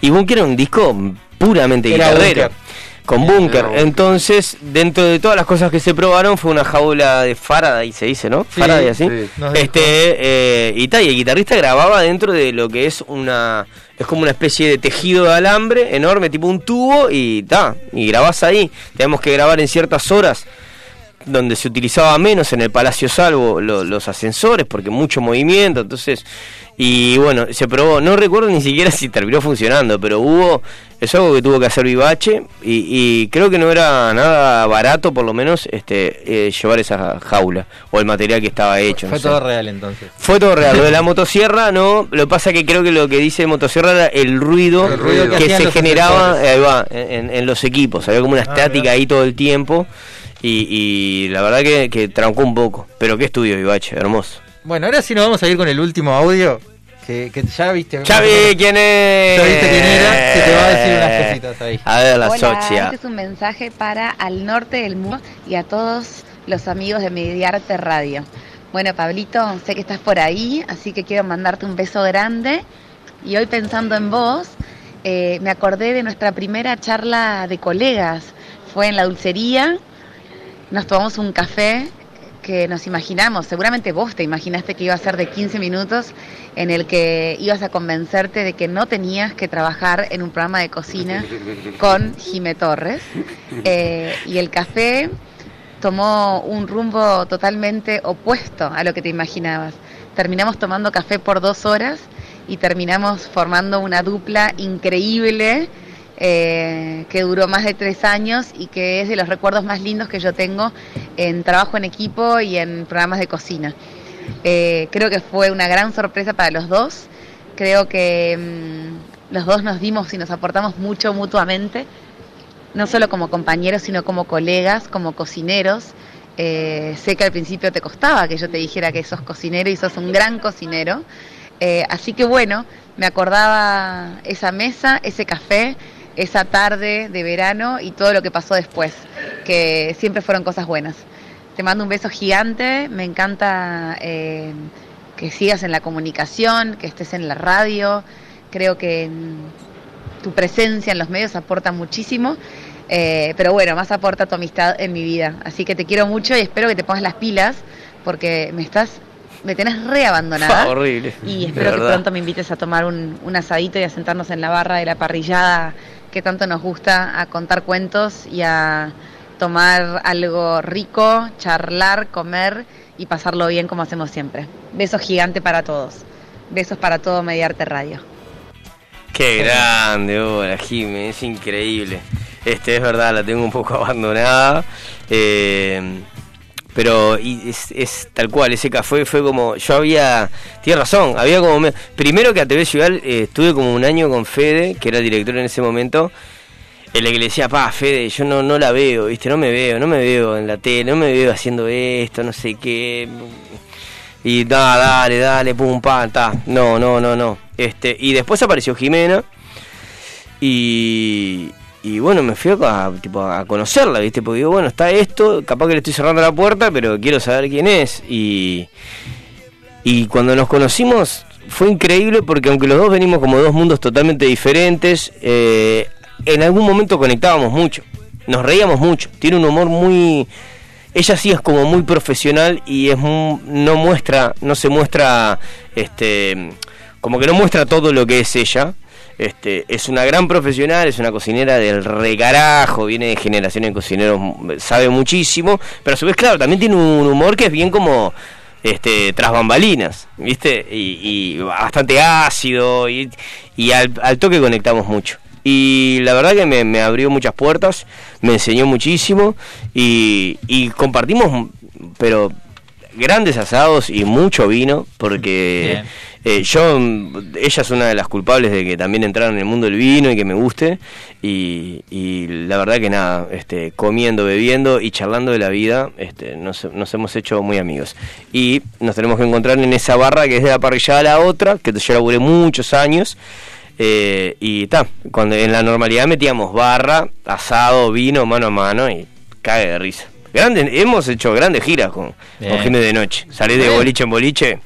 Y Bunker era un disco puramente
Era
guitarrero.
Bunker.
Con. Bunker. Entonces, dentro de todas las cosas que se probaron, fue una jaula de Faraday, se dice, ¿no?
Sí,
Faraday así.
sí.
Este, eh, y, ta, y el guitarrista grababa dentro de lo que es una. Es como una especie de tejido de alambre enorme, tipo un tubo, y ta, y grabás ahí. Tenemos que grabar en ciertas horas donde se utilizaba menos en el Palacio Salvo lo- los ascensores, porque mucho movimiento, entonces. Y bueno, se probó, no recuerdo ni siquiera *laughs* si terminó funcionando, pero hubo. Es algo que tuvo que hacer Vivache, y, y creo que no era nada barato, por lo menos, este eh, llevar esa jaula, o el material que estaba hecho.
Fue
no sé.
todo real entonces.
Fue todo real. Lo de la *laughs* motosierra, no. Lo que pasa que creo que lo que dice motosierra era el ruido,
El ruido que
se generaba
ascensores.
ahí va, en, en los equipos. Había como una
Ah,
estática ahí todo el tiempo. Y, y la verdad que, que trancó un poco. Pero qué estudio, Vivache, hermoso.
Bueno, ahora sí nos vamos a ir con el último audio. Que, que ya viste.
Ya vi quién es.
Ya viste quién era. Que te va a decir unas cositas ahí.
A ver, la
Hola,
socia.
este es un mensaje para al norte del mundo y a todos los amigos de Mediarte Radio. Bueno, Pablito, sé que estás por ahí, así que quiero mandarte un beso grande. Y hoy pensando en vos, eh, me acordé de nuestra primera charla de colegas. Fue en la dulcería, nos tomamos un café que nos imaginamos, seguramente vos te imaginaste que iba a ser de 15 minutos en el que ibas a convencerte de que no tenías que trabajar en un programa de cocina *laughs* con Jime Torres. Eh, y el café tomó un rumbo totalmente opuesto a lo que te imaginabas. Terminamos tomando café por dos horas y terminamos formando una dupla increíble eh, que duró más de tres años y que es de los recuerdos más lindos que yo tengo en trabajo en equipo y en programas de cocina. Eh, creo que fue una gran sorpresa para los dos. Creo que mm, los dos nos dimos y nos aportamos mucho mutuamente, no solo como compañeros, sino como colegas, como cocineros. Eh, sé que al principio te costaba que yo te dijera que sos cocinero y sos un gran cocinero. Eh, así que bueno, me acordaba esa mesa, ese café, esa tarde de verano y todo lo que pasó después, que siempre fueron cosas buenas. Te mando un beso gigante, me encanta eh, que sigas en la comunicación, que estés en la radio, creo que mm, tu presencia en los medios aporta muchísimo, eh, pero bueno, más aporta tu amistad en mi vida. Así que te quiero mucho y espero que te pongas las pilas porque me estás, me tenés reabandonada. *laughs*
Horrible.
Y espero que pronto me invites a tomar un, un asadito y a sentarnos en la barra de la parrillada que tanto nos gusta, a contar cuentos y a tomar algo rico, charlar, comer y pasarlo bien como hacemos siempre. Besos gigante para todos. Besos para todo Mediarte Radio.
Qué grande, hola Jimé, es increíble. Este, es verdad, la tengo un poco *laughs* abandonada. eh, pero y es, es tal cual, ese café fue como. Yo había. Tiene razón, había como. me- primero que a TV Ciudad eh, estuve como un año con Fede, que era el director en ese momento. En el que le decía, pa, Fede, yo no, no la veo, ¿viste? No me veo, no me veo en la tele, no me veo haciendo esto, no sé qué. Y da, dale, dale, pum, pam, ta. No, no, no, no. Este, y después apareció Jimena. Y, y bueno, me fui a, tipo, a conocerla, ¿viste? Porque digo, bueno, está esto, capaz que le estoy cerrando la puerta, pero quiero saber quién es. Y, y cuando nos conocimos fue increíble porque aunque los dos venimos como dos mundos totalmente diferentes, eh, en algún momento conectábamos mucho, nos reíamos mucho. Tiene un humor muy... Ella sí es como muy profesional y es mu- no muestra, no se muestra, este, como que no muestra todo lo que es ella. Este, es una gran profesional, es una cocinera del recarajo, viene de generaciones de cocineros, m- sabe muchísimo, pero a su vez, claro, también tiene un humor que es bien como este tras bambalinas, ¿viste? Y, y bastante ácido y, al, al toque conectamos mucho. Y la verdad que me, abrió muchas puertas, me enseñó muchísimo y compartimos, pero grandes asados y mucho vino, porque eh, yo, mm, ella es una de las culpables de que también entraron en el mundo del vino y que me guste. Y, y la verdad que nada, este, comiendo, bebiendo y charlando de la vida, este, nos, nos hemos hecho muy amigos. Y nos tenemos que encontrar en esa barra que es de la parrillada a la otra, que yo laburé muchos años. Eh, y ta, cuando en la normalidad metíamos barra, asado, vino, mano a mano y cague de risa. Grande, hemos hecho grandes giras con, con gente de noche. Salí de boliche en boliche.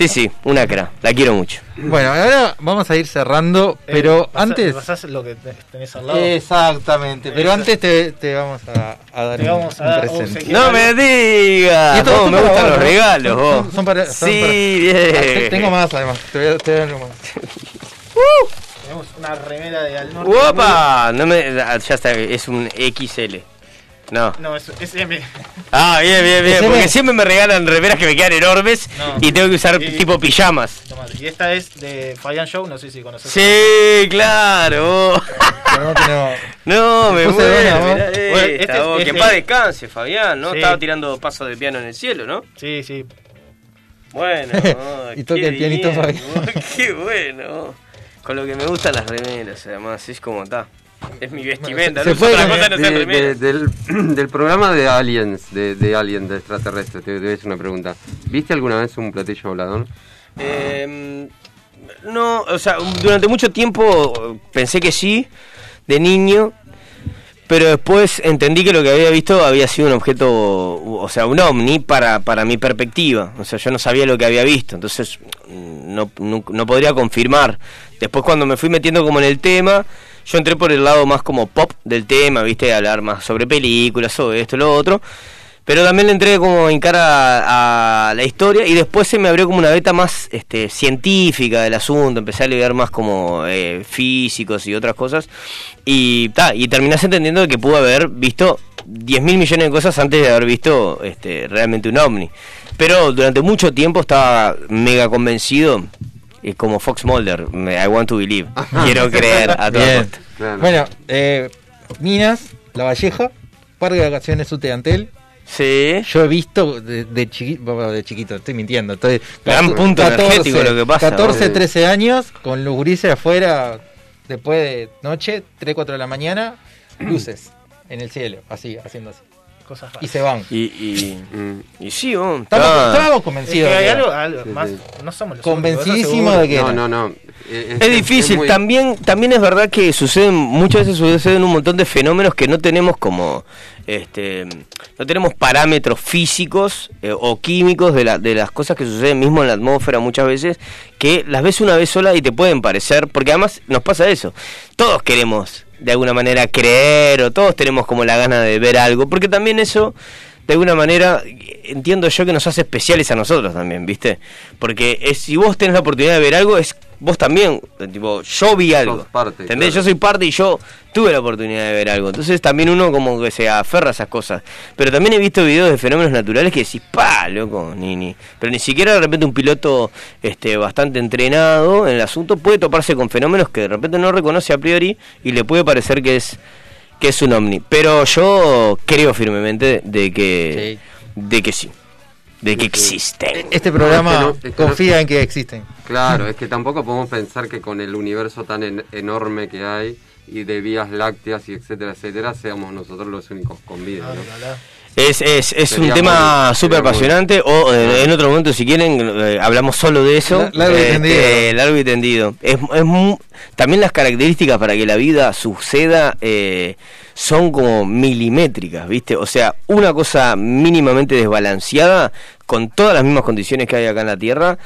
Sí, sí, una cra. La quiero mucho.
Bueno, ahora vamos a ir cerrando, pero
Eh, pasa-
antes...
pasás lo que te- tenés al lado.
Exactamente, pero antes te, te vamos a, a dar
Te
un,
vamos a
un
dar
presente.
No me digas.
son
me gustan
vos,
los
¿no?
regalos, vos.
son- son para- son
sí,
para-
bien.
Ah, te- Tengo más además, te voy a, te voy a dar uno más.
Tenemos una remera de al norte.
¡Uopa! No me, ya está, es un XL. No.
No, es, es M.
Ah, bien, bien, bien.
¿Es
Porque siempre me regalan remeras que me quedan enormes
No.
y tengo que usar
Y-
tipo pijamas.
Y esta es de Fabian Show, no sé si conoces.
Sí, claro.
no
me esta,
este-
vos. Que
este-
paz descanse, Fabián, ¿no?
Sí.
Estaba tirando pasos de piano en el cielo, ¿no?
Sí, sí.
Bueno. *laughs* oh,
Y toca el pianito Fabián. *laughs*
Qué bueno. Con lo que me gustan las remeras, además, es como está. *laughs* Es mi vestimenta,
Se
no
puede
otra cosa no
de- de- del, *clears throat* del programa de Aliens, de, de Alien, de extraterrestre, te, te voy a hacer una pregunta. ¿Viste alguna vez un platillo volador?
Eh, no, o sea, durante mucho tiempo pensé que sí, de niño, pero después entendí que lo que había visto había sido un objeto, o sea, un ovni para, para mi perspectiva. O sea, yo no sabía lo que había visto, entonces mm, no, no, no podría confirmar. Después cuando me fui metiendo como en el tema, yo entré por el lado más como pop del tema, viste, hablar más sobre películas, sobre esto, lo otro. Pero también le entré como en cara a, la historia y después se me abrió como una beta más este, científica del asunto, empecé a leer más como eh, físicos y otras cosas y, ta, y terminás entendiendo que pude haber visto 10 mil millones de cosas antes de haber visto este, realmente un ovni. Pero durante mucho tiempo estaba mega convencido, eh, como Fox Mulder, me- I want to believe, quiero creer a *laughs* toda costa.
Bueno, eh, Minas, La Valleja, Parque de Vacaciones Uteantel.
Sí.
Yo he visto de, de, chiqui- bueno, de chiquito, estoy mintiendo. Estoy,
Gran punto energético lo que pasa,
14,
¿no?
13 años, con los gurises afuera, después de noche, 3, 4 de la mañana, luces en el cielo, así, haciendo así.
Cosas
Y se van.
Y, y, *laughs* y sí, vos,
Estamos, estábamos convencidos.
Es que hay
de-
algo, algo más, no somos los
Convencidísimo
únicos,
de que.
No, no, no. eh,
Es difícil,
muy-
también, también es verdad que suceden, muchas veces suceden un montón de fenómenos que no tenemos como, este, no tenemos parámetros físicos eh, o químicos de, la, de las cosas que suceden mismo en la atmósfera muchas veces, que las ves una vez sola y te pueden parecer, porque además nos pasa eso, todos queremos de alguna manera creer o todos tenemos como la gana de ver algo, porque también eso de alguna manera entiendo yo que nos hace especiales a nosotros también, ¿viste? Porque es, si vos tenés la oportunidad de ver algo, es vos también, tipo, yo vi algo.
Parte,
¿Entendés?
claro.
Yo soy parte y yo tuve la oportunidad de ver algo. Entonces también uno como que se aferra a esas cosas. Pero también he visto videos de fenómenos naturales que decís, pa, loco, ni, ni. Pero ni siquiera de repente un piloto este, bastante entrenado en el asunto puede toparse con fenómenos que de repente no reconoce a priori y le puede parecer que es que es un ovni. Pero yo creo firmemente de que de que sí, de que existen.
Este programa
Es que no- es que no-
confía en que existen.
Claro, es que tampoco podemos pensar que con el universo tan en- enorme que hay y de vías lácteas y etcétera, etcétera, seamos nosotros los únicos con vida. ¿no?
Es, es, es un tema súper apasionante o eh, en otro momento si quieren eh, hablamos solo de eso.
La- largo y
Este,
tendido.
largo y tendido. Es, es también las características para que la vida suceda eh, son como milimétricas, ¿viste? O sea, una cosa mínimamente desbalanceada con todas las mismas condiciones que hay acá en la Tierra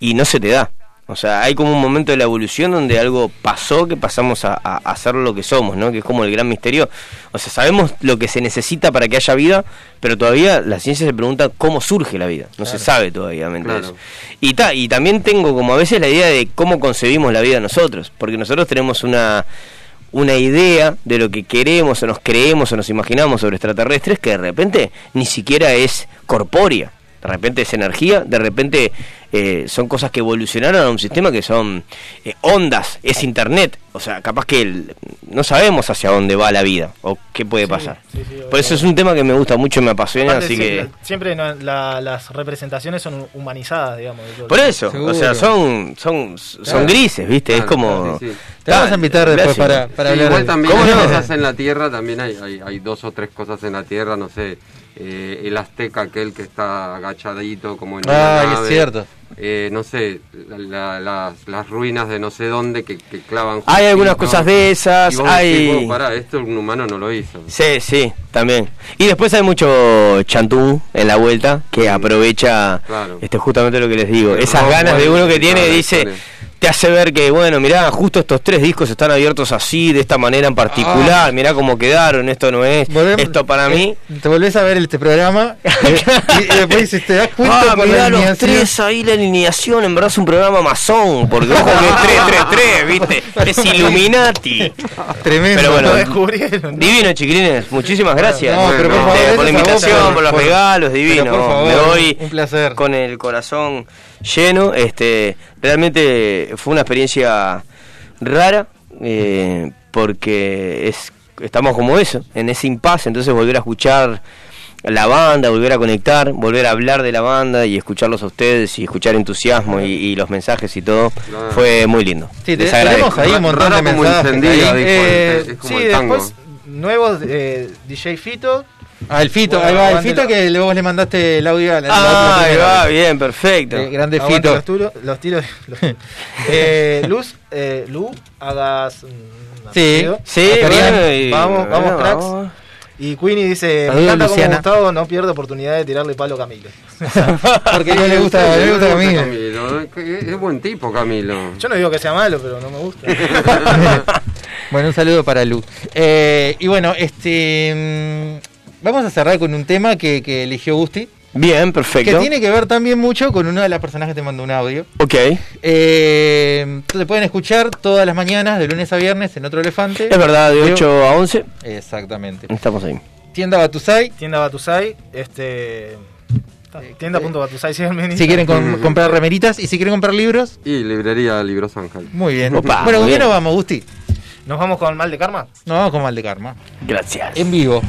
y no se te da. O sea, hay como un momento de la evolución donde algo pasó que pasamos a, a, a ser lo que somos, ¿no? Que es como el gran misterio. O sea, sabemos lo que se necesita para que haya vida, pero todavía la ciencia se pregunta cómo surge la vida. No se sabe todavía. Y, ta, y también tengo como a veces la idea de cómo concebimos la vida nosotros, porque nosotros tenemos una, una idea de lo que queremos o nos creemos o nos imaginamos sobre extraterrestres que de repente ni siquiera es corpórea. De repente es energía, de repente eh, son cosas que evolucionaron a un sistema que son eh, ondas, es internet. O sea, capaz que el- no sabemos hacia dónde va la vida o qué puede pasar. Por eso es un tema que me gusta mucho, me apasiona,
Aparte,
así que...
siempre, no- la- las representaciones son humanizadas, digamos.
Por eso, o sea, son son son
Claro.
grises, ¿viste? es como...
claro, sí, sí.
Te vamos a invitar después
Gracias.
para, para
Sí,
hablar
igual también
¿Cómo
hay
no?
cosas en la Tierra, también hay, hay, hay dos o tres cosas en la Tierra, no sé, eh, el azteca aquel que está agachadito como en una
Ay, es cierto.
eh, no sé, la- la- las, las ruinas de no sé dónde que, que clavan
Hay algunas cosas de esas,
Y vos
hay-
decís, "Vos, pará, esto un humano no lo hizo.
Sí, sí, también. Y después hay mucho chantú en la vuelta que aprovecha
Claro.
este justamente lo que les digo. Esas ganas de uno que tiene
claro,
dice. Te hace ver que bueno, mirá, justo estos tres discos están abiertos así, de esta manera en particular,
Ah.
mirá cómo quedaron, esto no es,
Volvemos-
esto para mí.
eh, Te volvés a ver este programa *laughs* eh, y, y después dices, te das cuenta
Ah,
por la
mirá los tres ahí la alineación, en verdad es un programa masón, porque ojo que es 333, ¿viste? Es Illuminati.
Tremendo.
Pero bueno,
Lo descubrieron.
divino chiquilines, muchísimas gracias.
No, pero por
Este,
favor,
por la
vos
invitación,
por-
los
por-
regalos, divino.
pero por favor,
Me voy
un placer.
con el corazón lleno. Este, realmente fue una experiencia rara, eh, porque es estamos como eso, en ese impasse, entonces volver a escuchar la banda, volver a conectar, volver a hablar de la banda y escucharlos a ustedes y escuchar entusiasmo y, y los mensajes y todo,
Claro.
fue muy lindo.
Sí, te-
Les agradezco.
tenemos ahí un montón
Rara
de
como
mensajes. ahí.
Eh,
es- es como
sí,
el tango.
después nuevos eh, DJ Fito.
Ah, el Fito,
Bueno,
ahí va el Fito
la-
que le- vos le mandaste el audio a la,
Ah, ahí va,
vez.
bien, perfecto.
Eh, grande
Aguante
Fito.
Los, tiros. *laughs* los- eh, Luz, eh, Lu, hagas. mm,
Sí.
Sí, bueno, y-
Vamos, vamos, cracks.
vamos.
Y Queenie dice:
Saludos,
Me encanta como
Luciana.
Gustavo no pierde oportunidad de tirarle palo a Camilo. *laughs*
Porque no le gusta, le gusta Camilo.
Camilo, es buen tipo, Camilo.
Yo no digo que sea malo, pero no me gusta. *laughs*
Bueno, un saludo para Lu. Eh, y bueno, este mm, vamos a cerrar con un tema que, que eligió Gusti,
Bien,
que
perfecto.
tiene que ver también mucho con una de las personas que te mandó un audio.
Ok.
Eh, te pueden escuchar todas las mañanas, de lunes a viernes, en Otro Elefante.
Es verdad, de
Yo-
8 a 11
Exactamente.
estamos ahí.
Tienda Batusai.
Tienda Batusai, este. Tienda.batusai, síganme en
Si quieren com- comprar remeritas y si quieren comprar libros,
Y librería Libros Ángel.
muy bien.
Opa,
bueno, ¿con qué
bien.
nos vamos, Gusti?
¿Nos vamos con Mal de Karma?
Nos vamos con Mal de Karma.
Gracias.
En vivo.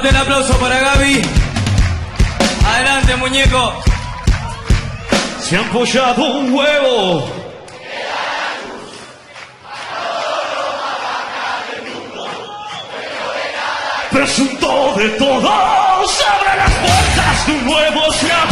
Fuerte el aplauso para Gaby. Adelante, muñeco.
Se han pollado un huevo. Presunto de todos, abre las puertas de un nuevo eslabón.